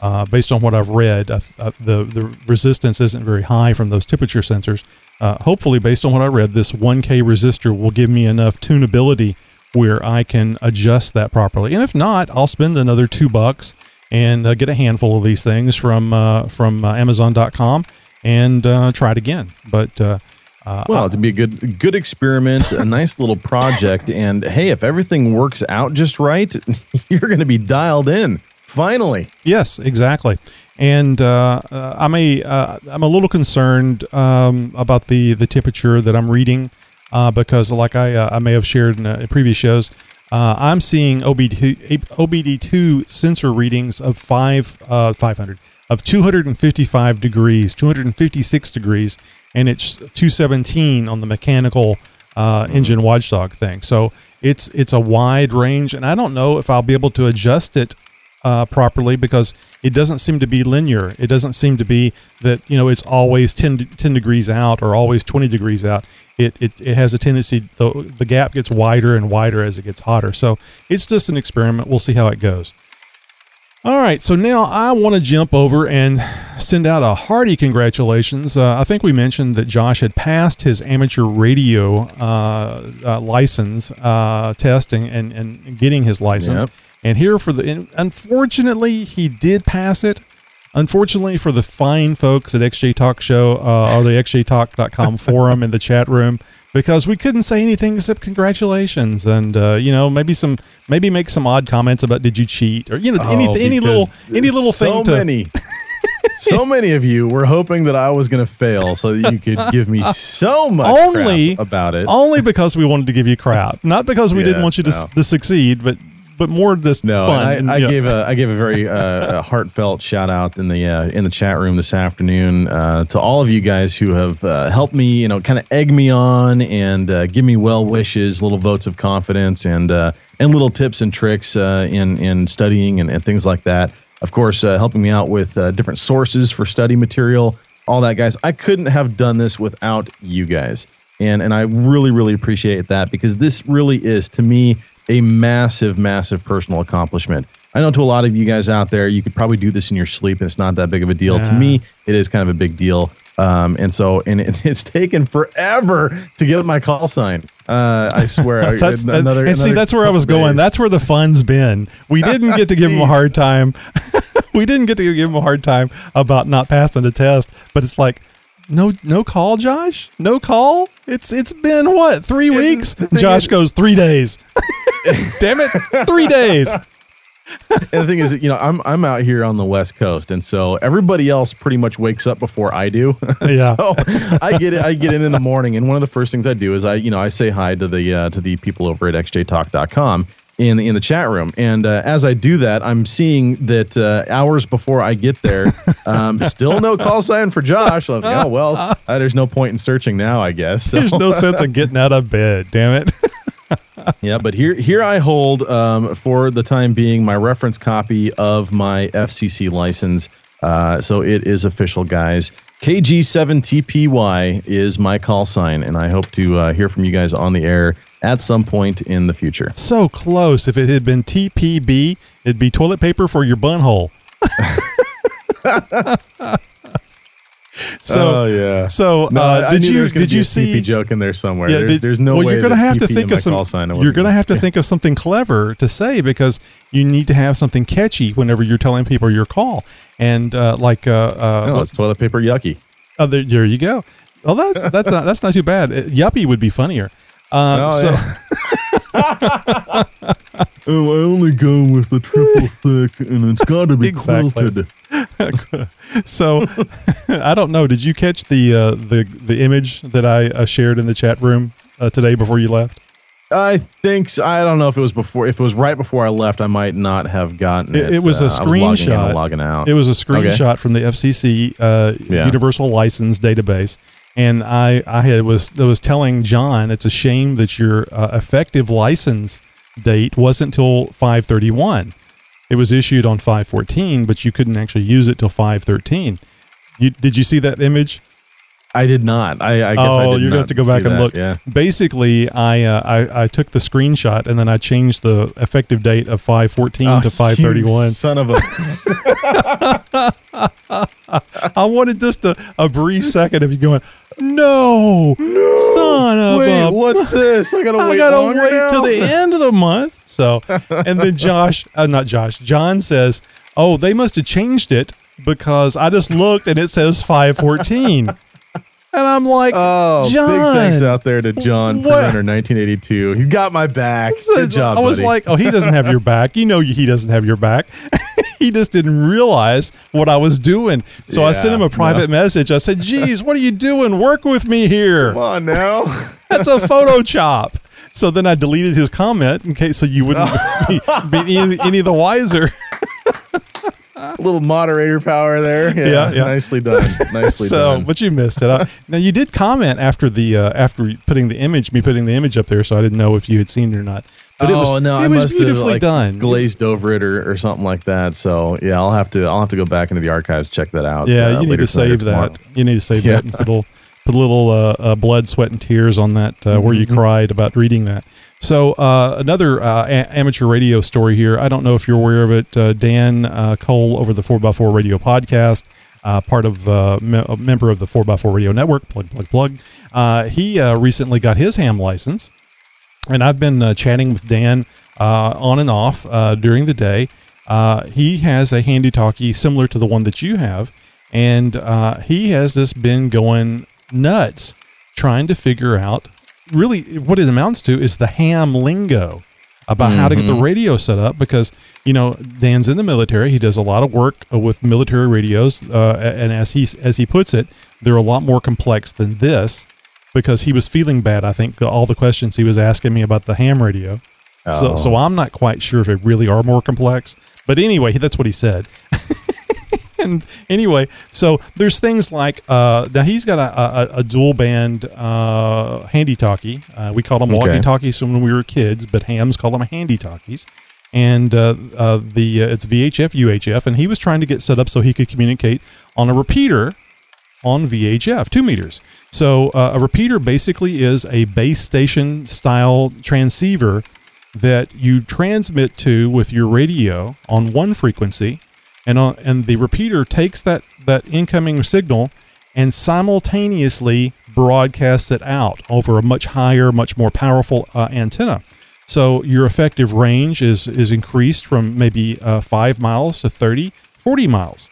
uh, based on what I've read, uh, uh, the the resistance isn't very high from those temperature sensors. Uh, hopefully, based on what I read, this 1K resistor will give me enough tunability where I can adjust that properly. And if not, I'll spend another two bucks and get a handful of these things from from Amazon.com and try it again. But uh, uh, Well, to be a good good experiment, a nice little project, and hey, if everything works out just right, you're going to be dialed in. Finally, Yes, exactly. And uh, uh, I'm a uh, I'm a little concerned um, about the the temperature that I'm reading uh, because, like I uh, I may have shared in, uh, in previous shows, uh, I'm seeing OBD OBD2 sensor readings of five uh, 500 of 255 degrees, 256 degrees, and it's 217 on the mechanical uh, engine watchdog thing. So it's it's a wide range, and I don't know if I'll be able to adjust it uh, properly because it doesn't seem to be linear. It doesn't seem to be that you know it's always 10, 10 degrees out or always 20 degrees out. It, it, it has a tendency, the, the gap gets wider and wider as it gets hotter. So it's just an experiment. We'll see how it goes. All right, so now I want to jump over and send out a hearty congratulations. Uh, I think we mentioned that Josh had passed his amateur radio uh, uh, license uh, testing and, and getting his license. Yep. And here for the, unfortunately, he did pass it. Unfortunately for the fine folks at XJ Talk Show uh, or the XJTalk.com forum in the chat room, because we couldn't say anything except congratulations and uh, you know maybe some maybe make some odd comments about did you cheat or you know Oh, any any little any little so thing to many. so many of you were hoping that I was going to fail so that you could give me so much only crap about it. Only because we wanted to give you crap, not because we didn't want you to, no. to succeed, but but more just No, fun. and and, I, I gave a I gave a very uh, heartfelt shout out in the uh, in the chat room this afternoon uh, to all of you guys who have uh, helped me, you know, kind of egg me on and uh, give me well wishes, little votes of confidence, and uh, and little tips and tricks uh, in in studying and, and things like that. Of course, uh, helping me out with uh, different sources for study material, all that, guys. I couldn't have done this without you guys, and and I really really appreciate that because this really is to me a massive, massive personal accomplishment. I know to a lot of you guys out there, you could probably do this in your sleep, and it's not that big of a deal. To me, it is kind of a big deal. Um, and so, and it, it's taken forever to get my call sign. Uh, I swear. That's, that- another, and see, that's where I was going. days. That's where the fun's been. We didn't get to give him a hard time. we didn't get to give him a hard time about not passing the test. But it's like, no, no call, Josh. No call. It's it's been what three weeks? Josh goes three days. Damn it, three days. and the thing is, you know, I'm I'm out here on the West Coast, and so everybody else pretty much wakes up before I do. Yeah. so I get it. I get in in the morning, and one of the first things I do is I, you know, I say hi to the uh, to the people over at xjtalk.com in the in the chat room, and uh, as I do that, I'm seeing that uh, hours before I get there, um, still no call sign for Josh. Like, oh well, uh, there's no point in searching now, I guess. So- There's no sense in getting out of bed. Damn it. yeah, but here here I hold um, for the time being my reference copy of my FCC license. Uh, so it is official, guys. KG7TPY is my call sign, and I hope to uh, hear from you guys on the air at some point in the future. So close. If it had been TPB, it'd be toilet paper for your bun hole. so oh yeah. So No, uh, did you did you a see joke in there somewhere? Yeah, There's, did- there's no well, way. you're gonna have to think of some. call sign I You're gonna have to think of something clever to say because you need to have something catchy whenever you're telling people your call. And uh, like, uh, uh, No, it's toilet paper yucky. Oh, there, there you go. Well, that's that's not that's not too bad. Yuppie would be funnier. Uh, Oh, so, oh, I only go with the triple thick, and it's got to be Exactly. so I don't know. Did you catch the uh, the the image that I uh, shared in the chat room uh, today before you left? I think so. I don't know if it was before. If it was right before I left, I might not have gotten it. It, it was a Uh, I logging in screenshot. logging out. It was a Okay. screenshot from the FCC uh, Yeah. Universal License Database, and I I had was I was telling John it's a shame that your uh, effective license date wasn't till five thirty one. It was issued on five fourteen, but you couldn't actually use it till five thirteen. You did you see that image? I did not. I, I guess oh, I did you're gonna have to go back and that, look. Yeah. Basically, I, uh, I I took the screenshot and then I changed the effective date of five fourteen Oh, to five thirty one. you Son of a. I wanted just a, a brief second of you going, no, son of Wait, a. what's this? I gotta I wait gotta wait now? till the end of the month. So, and then Josh, uh, not Josh, John says, "Oh, they must have changed it because I just looked and it says five fourteen. And I'm like, Oh, John, big thanks out there to John Prerunner 1982. He got my back. Good job, I was buddy. like, oh, he doesn't have your back. You know, he doesn't have your back. he just didn't realize what I was doing. So I sent him a private message. I said, geez, what are you doing? Work with me here. Come on now. That's a photo chop. So then I deleted his comment in case so you wouldn't be, be any, any the wiser. A little moderator power there. Yeah, Yeah, yeah. nicely done. Nicely so, done. but you missed it. I, now you did comment after the uh, after putting the image, me putting the image up there, so I didn't know if you had seen it or not. But it was oh no, it I was must beautifully have like, done. glazed over it or, or something like that. So yeah, I'll have to I'll have to go back into the archives check that out. Yeah, uh, you need to save that. You need to save Yeah. that and put a little, put a little uh, uh, blood, sweat, and tears on that uh, where you Mhm. cried about reading that. So uh, another uh, a- amateur radio story here. I don't know if you're aware of it. Uh, Dan uh, Cole over the 4x4 Radio podcast, uh, part of uh, me- a member of the 4x4 Radio Network. Plug, plug, plug. He recently got his ham license, and I've been chatting with Dan on and off during the day. He has a handy talkie similar to the one that you have, and he has just been going nuts trying to figure out really what it amounts to is the ham lingo. about how to get the Mhm. radio set up because you know Dan's in the military. He does a lot of work with military radios, uh, and as he as he puts it, they're a lot more complex than this because he was feeling bad. I think all the questions he was asking me about the ham radio. So Oh. so I'm not quite sure if they really are more complex. But anyway, that's what he said. And anyway, so there's things like uh, now he's got a, a, a dual band uh, handy talkie. Uh, we called them Okay. walkie talkies when we were kids, but hams call them handy talkies. And uh, uh, the uh, it's VHF UHF, and he was trying to get set up so he could communicate on a repeater on VHF, two meters. So uh, a repeater basically is a base station style transceiver that you transmit to with your radio on one frequency, and on, and the repeater takes that that incoming signal and simultaneously broadcasts it out over a much higher, much more powerful uh, antenna. So your effective range is is increased from maybe uh, five miles to 30, 40 miles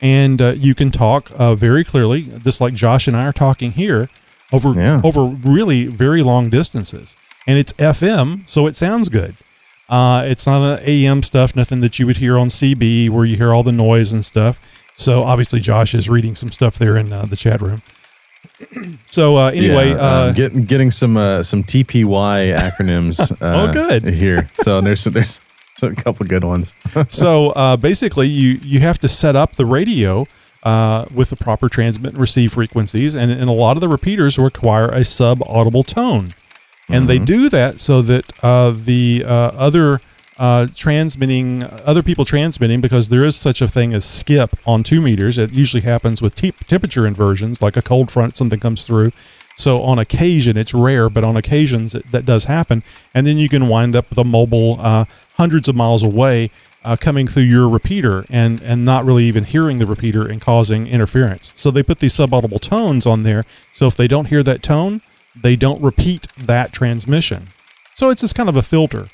and uh, you can talk uh, very clearly, just like Josh and I are talking here, over Yeah. over really very long distances. And it's FM, so it sounds good. Uh, it's not an AM stuff, nothing that you would hear on CB where you hear all the noise and stuff. So obviously, Josh is reading some stuff there in uh, the chat room. so uh, anyway, Yeah, uh, um, getting getting some uh, some TPY acronyms. Uh, Oh, good. here. So there's there's a couple good ones. so uh, basically, you you have to set up the radio uh, with the proper transmit and receive frequencies, and, and a lot of the repeaters require a sub audible tone, and they do that so that uh, the uh, other uh, transmitting other people transmitting because there is such a thing as skip on two meters. It usually happens with te- temperature inversions, like a cold front, something comes through. So on occasion, it's rare, but on occasions it, that does happen, and then you can wind up with a mobile uh, hundreds of miles away uh, coming through your repeater and and not really even hearing the repeater and causing interference. So they put these subaudible tones on there. So if they don't hear that tone, they don't repeat that transmission. So it's just kind of a filter.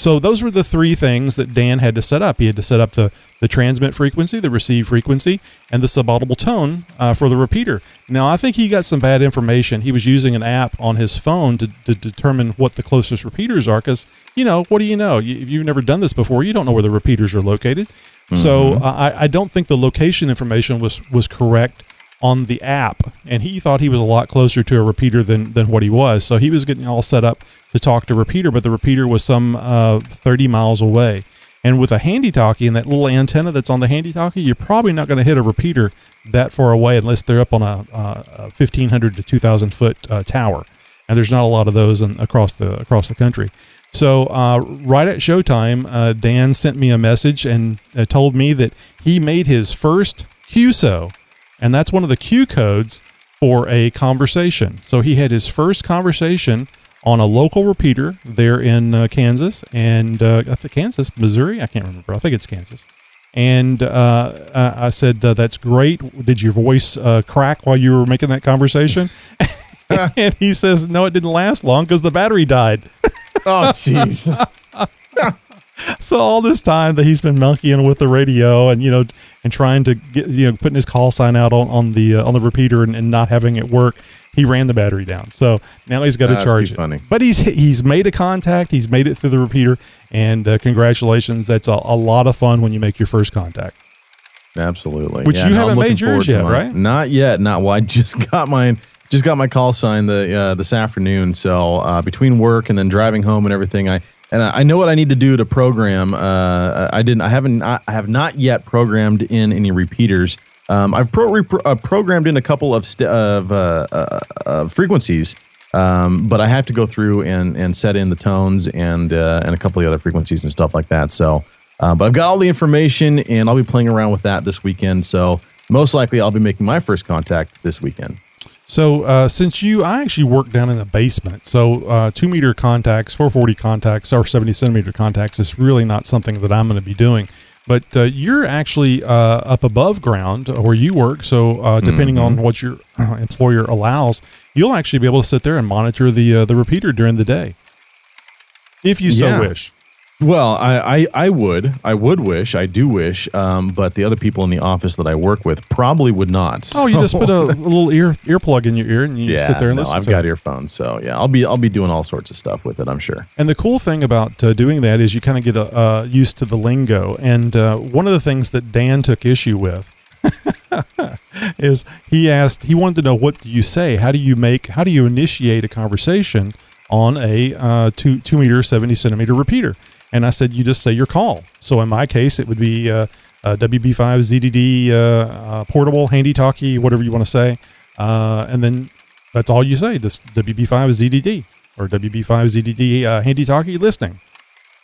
So those were the three things that Dan had to set up. He had to set up the, the transmit frequency, the receive frequency, and the subaudible tone uh, for the repeater. Now, I think he got some bad information. He was using an app on his phone to, to determine what the closest repeaters are because, you know, what do you know? You, if you've never done this before, you don't know where the repeaters are located. So Mhm. uh, I, I don't think the location information was, was correct on the app, and he thought he was a lot closer to a repeater than than what he was. So he was getting all set up to talk to repeater, but the repeater was some uh, 30 miles away. And with a handy talkie and that little antenna that's on the handy talkie, you're probably not going to hit a repeater that far away unless they're up on a, uh, a 1500 to 2000 foot uh, tower. And there's not a lot of those in, across the across the country. So uh, right at showtime, uh, Dan sent me a message and uh, told me that he made his first QSO, and that's one of the Q codes for a conversation. So he had his first conversation on a local repeater there in uh, Kansas and uh, I think Kansas, Missouri. I can't remember. I think it's Kansas. And uh, I I said, uh, "That's great. Did your voice uh, crack while you were making that conversation?" and he says, "No, it didn't last long because the battery died." Oh, jeez. so all this time that he's been monkeying with the radio and you know and trying to get you know putting his call sign out on, on the uh, on the repeater and, and not having it work he ran the battery down so now he's got to charge it funny. but he's he's made a contact he's made it through the repeater and uh, congratulations that's a, a lot of fun when you make your first contact Absolutely. Which you haven't made yours yet, mine. right? Not yet. Not well. I just got mine. Just got my call sign the uh, this afternoon. So uh, between work and then driving home and everything, I and I know what I need to do to program. Uh, I didn't. I haven't. I have not yet programmed in any repeaters. Um, I've pro- repro- uh, programmed in a couple of st- of uh, uh, uh, frequencies. Um, but I have to go through and, and set in the tones and uh, and a couple of other frequencies and stuff like that. So, but I've got all the information and I'll be playing around with that this weekend. So most likely I'll be making my first contact this weekend. So uh, since you, I actually work down in the basement. So uh, two meter contacts, 440 contacts, or 70 centimeter contacts is really not something that I'm going to be doing. But uh, you're actually uh, up above ground where you work. So uh, depending on Mhm. what your uh, employer allows, you'll actually be able to sit there and monitor the uh, the repeater during the day, if you so Yeah. wish. Well, I, I, I would. I would wish. I do wish. Um, but the other people in the office that I work with probably would not. Oh, you just put a, little ear earplug in your ear and you yeah, sit there and no, listen. I've got it. earphones, so yeah, I'll be I'll be doing all sorts of stuff with it. I'm sure. And the cool thing about uh, doing that is you kind of get uh, used to the lingo. And uh, one of the things that Dan took issue with is he asked, he wanted to know what do you say? How do you make, how do you initiate a conversation on a uh, two two meter seventy centimeter repeater? And I said, you just say your call. So in my case, it would be uh, uh, WB5 ZDD uh, uh, portable, handy talkie, whatever you want to say. Uh, and then that's all you say. This WB5 ZDD or WB5 ZDD uh, handy talkie listening.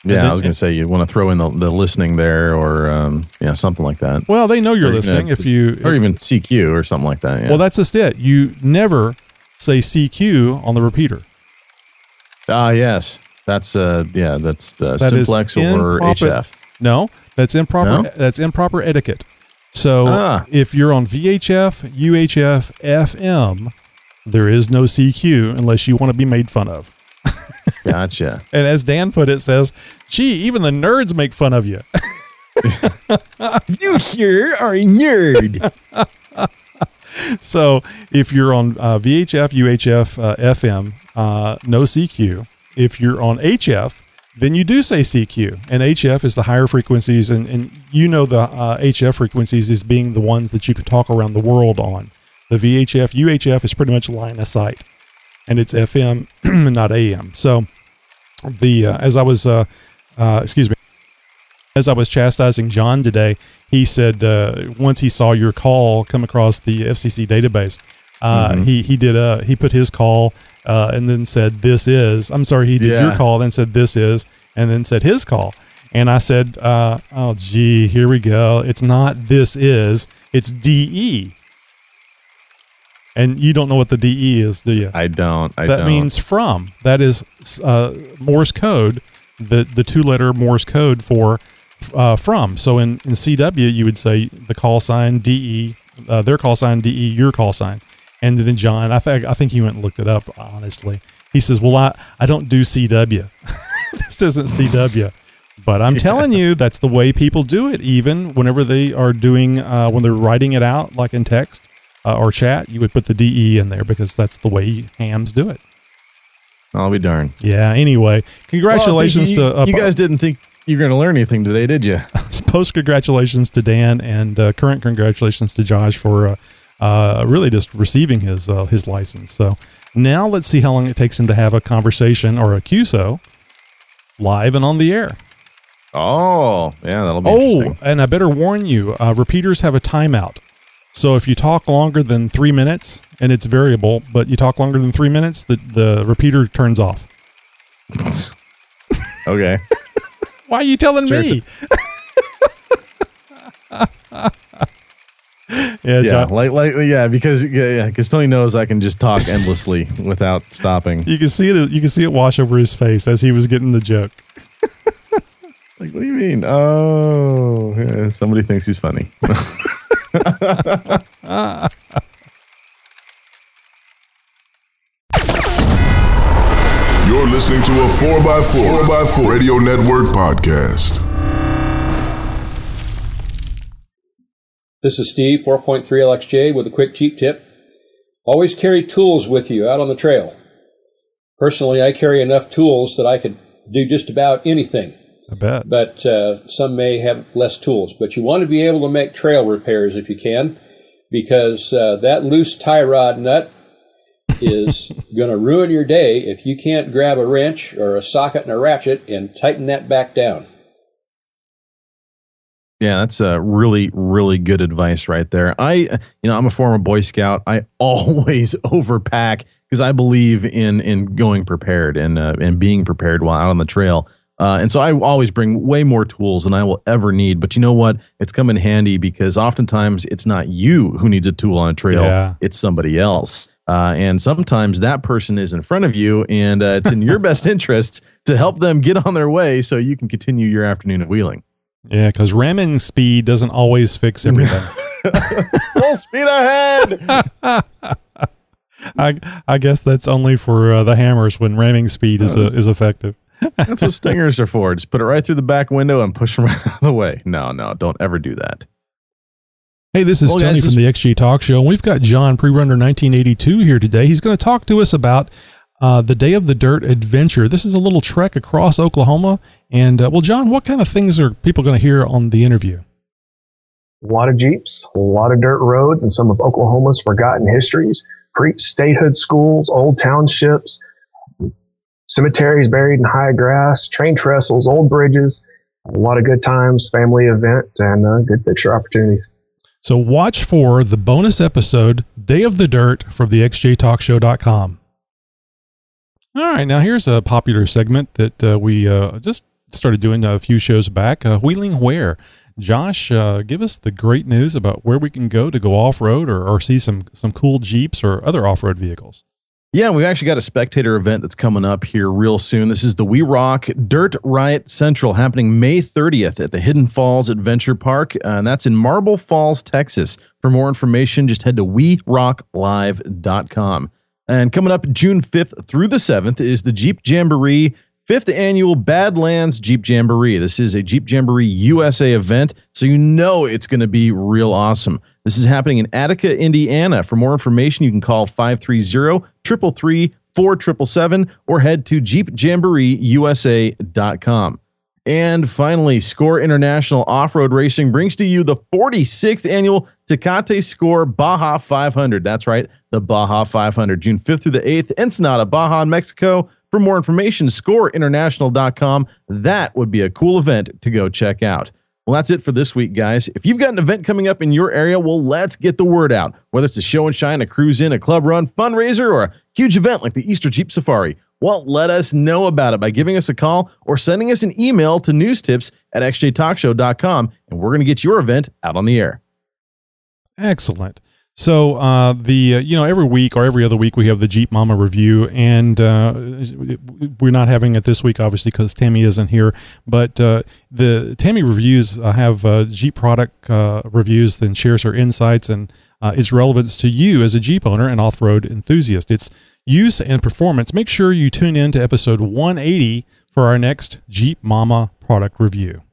Yeah, then- I was going to say you want to throw in the, the listening there, or um, yeah, something like that. Well, they know you're Or, know, listening if just- you- or even CQ or something like that. Yeah. Well, that's just it. You never say CQ on the repeater. ah yes, that's uh yeah, that's uh, That simplex or improper- HF. No, that's improper. No? That's improper etiquette. So Ah. if you're on VHF, UHF, FM, there is no CQ unless you want to be made fun of. Gotcha. And as Dan put it, says, "Gee, even the nerds make fun of you." you sure are a nerd. so if you're on uh, VHF, UHF, uh, FM, uh, no CQ. If you're on HF, then you do say CQ, and HF is the higher frequencies, and, and you know the uh, HF frequencies as being the ones that you can talk around the world on. The VHF, UHF is pretty much line of sight, and it's FM, and not AM. So the uh, as I was, uh, uh, excuse me, as I was chastising John today, he said uh, once he saw your call come across the FCC database, uh, Mhm. he he did uh, he put his call uh, and then said this is. I'm sorry, he did your call, then said this is, and then said his call. And I said, uh, oh gee, here we go. It's not this is. It's DE. And you don't know what the DE is, do you? I don't. I that don't. means from. That is uh, Morse code, the the two letter Morse code for uh, from. So in, in CW, you would say the call sign DE, uh, their call sign DE, your call sign, and then John. I think I think he went and looked it up. Honestly, he says, "Well, I I don't do CW. this isn't CW." But I'm telling you, that's the way people do it. Even whenever they are doing, uh, when they're writing it out, like in text uh, or chat, you would put the DE in there because that's the way hams do it. I'll be darned. Yeah. Anyway, congratulations Well, think to uh, you, you guys. Didn't think you're going to learn anything today, did you? post congratulations to Dan and uh, current congratulations to Josh for uh, really just receiving his uh, his license. So now let's see how long it takes him to have a conversation or a QSO live and on the air. Oh, yeah, that'll be Oh, and I better warn you, uh, repeaters have a timeout. So if you talk longer than three minutes, and it's variable, but you talk longer than three minutes, the, the repeater turns off. Okay. Why are you telling Sure. me? yeah, yeah, John, like like yeah, because yeah, yeah, because Tony knows I can just talk endlessly without stopping. you can see it. You can see it wash over his face as he was getting the joke. Like, what do you mean? Oh, yeah, somebody thinks he's funny. You're listening to a 4x4, 4x4 Radio Network podcast. This is Steve, 4.3 LXJ, with a quick Jeep tip. Always carry tools with you out on the trail. Personally, I carry enough tools that I could do just about anything. I bet. But uh, some may have less tools. But you want to be able to make trail repairs if you can, because uh, that loose tie rod nut is going to ruin your day if you can't grab a wrench or a socket and a ratchet and tighten that back down. Yeah, that's a really, really good advice right there. I, you know, I'm a former Boy Scout. I always overpack because I believe in in going prepared and uh, and being prepared while out on the trail. Uh, and so I always bring way more tools than I will ever need. But you know what? It's come in handy because oftentimes it's not you who needs a tool on a trail; Yeah. it's somebody else. Uh, and sometimes that person is in front of you, and uh, it's in your best interest to help them get on their way so you can continue your afternoon of wheeling. Yeah, because ramming speed doesn't always fix everything. Full speed ahead. I I guess that's only for uh, the hammers when ramming speed is uh, is effective. That's what stingers are for. Just put it right through the back window and push them right out of the way. No, no, don't ever do that. Hey, this is Well, Tony guys, from the XJ Talk Show, and we've got John Prerunner 1982 here today. He's going to talk to us about uh, the Day of the Dirt adventure. This is a little trek across Oklahoma, and uh, well, John, what kind of things are people going to hear on the interview? a lot of Jeeps, a lot of dirt roads, and some of Oklahoma's forgotten histories, pre statehood schools, old townships, cemeteries buried in high grass, train trestles, old bridges, a lot of good times, family event, and uh, good picture opportunities. So watch for the bonus episode, Day of the Dirt, from the XJTalkshow.com. All right, now here's a popular segment that uh, we uh, just started doing a few shows back, uh, Wheeling Where. Josh, uh, give us the great news about where we can go to go off road or, or see some some cool Jeeps or other off road vehicles. Yeah, we've actually got a spectator event that's coming up here real soon. This is the We Rock Dirt Riot Central happening May 30th at the Hidden Falls Adventure Park, uh, and that's in Marble Falls, Texas. For more information, just head to werocklive.com. And coming up June 5th through the 7th is the Jeep Jamboree fifth annual Badlands Jeep Jamboree. This is a Jeep Jamboree USA event, so you know it's going to be real awesome. This is happening in Attica, Indiana. For more information, you can call 530 333 4777 or head to jeepjamboreeusa.com. And finally, Score International Off Road Racing brings to you the 46th annual Tecate Score Baja 500. That's right, the Baja 500, June 5th through the 8th, Ensenada, Baja, Mexico. For more information, scoreinternational.com. That would be a cool event to go check out. Well, that's it for this week, guys. If you've got an event coming up in your area, well, let's get the word out. Whether it's a show and shine, a cruise in, a club run, fundraiser, or a huge event like the Easter Jeep Safari, well, let us know about it by giving us a call or sending us an email to newstips at xjtalkshow.com, and we're going to get your event out on the air. Excellent. So uh, the uh, you know every week or every other week we have the Jeep Mama review, and uh, we're not having it this week obviously because Tammy isn't here. But uh, the Tammy reviews uh, have uh, Jeep product reviews, then shares her insights and its relevance to you as a Jeep owner and off-road enthusiast. Its use and performance. Make sure you tune in to episode 180 for our next Jeep Mama product review.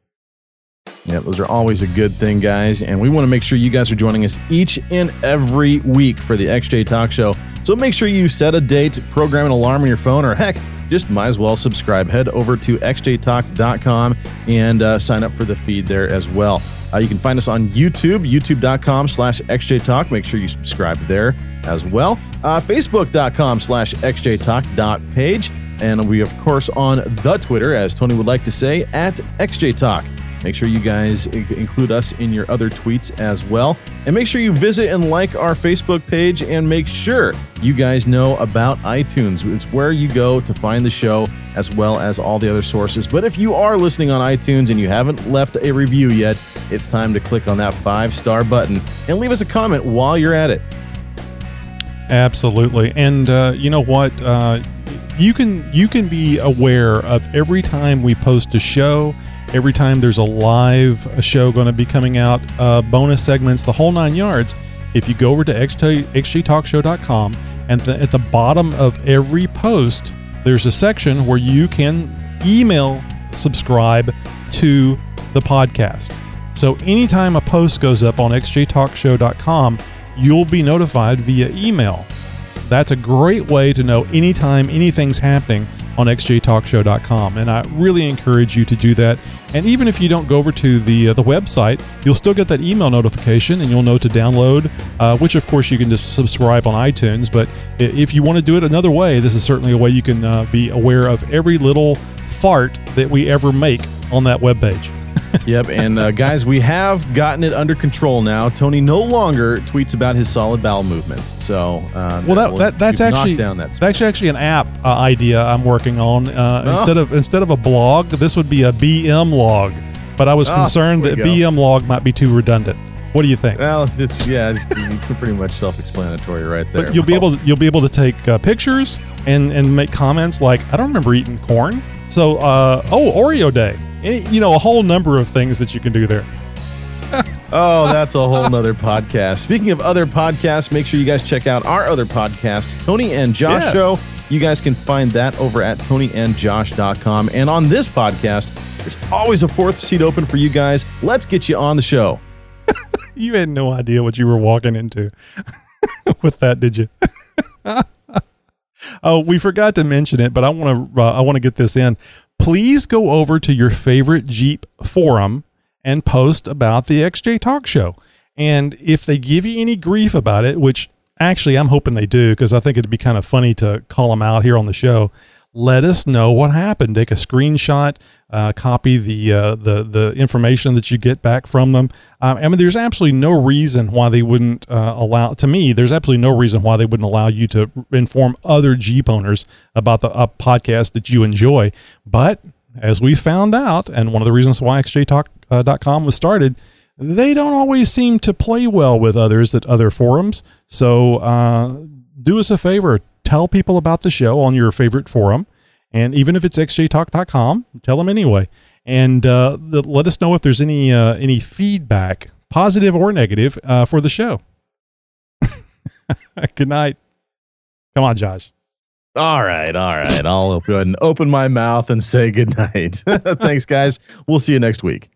Yeah, those are always a good thing, guys. And we want to make sure you guys are joining us each and every week for the XJ Talk Show. So make sure you set a date, program an alarm on your phone, or heck, just might as well subscribe. Head over to xjtalk.com and uh, sign up for the feed there as well. Uh, you can find us on YouTube, youtube.com slash xjtalk. Make sure you subscribe there as well. Uh, Facebook.com slash xjtalk.page. And we, of course, on the Twitter, as Tony would like to say, at xjtalk. Make sure you guys include us in your other tweets as well. And make sure you visit and like our Facebook page and make sure you guys know about iTunes. It's where you go to find the show as well as all the other sources. But if you are listening on iTunes and you haven't left a review yet, it's time to click on that five star button and leave us a comment while you're at it. Absolutely, and uh, you know what? Uh, you can you can be aware of every time we post a show, every time there's a live show going to be coming out, uh, bonus segments, the whole nine yards. If you go over to xjtalkshow.com and the, at the bottom of every post, there's a section where you can email subscribe to the podcast. So anytime a post goes up on xjtalkshow.com, you'll be notified via email. That's a great way to know anytime anything's happening on xjtalkshow.com, and I really encourage you to do that. And even if you don't go over to the uh, the website, you'll still get that email notification, and you'll know to download. Uh, which, of course, you can just subscribe on iTunes. But if you want to do it another way, this is certainly a way you can uh, be aware of every little fart that we ever make on that webpage. Yep, and uh, guys, we have gotten it under control now. Tony no longer tweets about his solid bowel movements. So, uh, Well, that, we'll- that that's actually down that. that's actually actually an app uh, idea I'm working on. Uh, Oh. Instead of instead of a blog, this would be a BM log. But I was Ah, concerned that. BM log might be too redundant. What do you think? Well, it's yeah, it's pretty much self-explanatory right there. But you'll be able to, you'll be able to take uh, pictures and and make comments like I don't remember eating corn. So uh, oh Oreo day, Eh, you know a whole number of things that you can do there. Oh, that's a whole nother podcast. Speaking of other podcasts, make sure you guys check out our other podcast, Tony and Josh Yes. Show. You guys can find that over at tonyandjosh.com. And on this podcast, there's always a fourth seat open for you guys. Let's get you on the show. you had no idea what you were walking into with that, did you? oh, we forgot to mention it, but I want to uh, I want to get this in. Please go over to your favorite Jeep forum and post about the XJ Talk Show. And if they give you any grief about it, which actually I'm hoping they do because I think it'd be kind of funny to call them out here on the show let us know what happened. Take a screenshot, uh, copy the uh, the the information that you get back from them. Um, I mean, there's absolutely no reason why they wouldn't uh, allow. To me, there's absolutely no reason why they wouldn't allow you to inform other Jeep owners about the podcast that you enjoy. But as we found out, and one of the reasons why XJTalk.com uh, was started, they don't always seem to play well with others at other forums. So uh, do us a favor, tell people about the show on your favorite forum. And even if it's xjtalk.com, tell them anyway. And uh, let us know if there's any uh, any feedback, positive or negative, uh, for the show. Good night. Come on, Josh. All right, all right. I'll go ahead and open my mouth and say good night. Thanks, guys. We'll see you next week.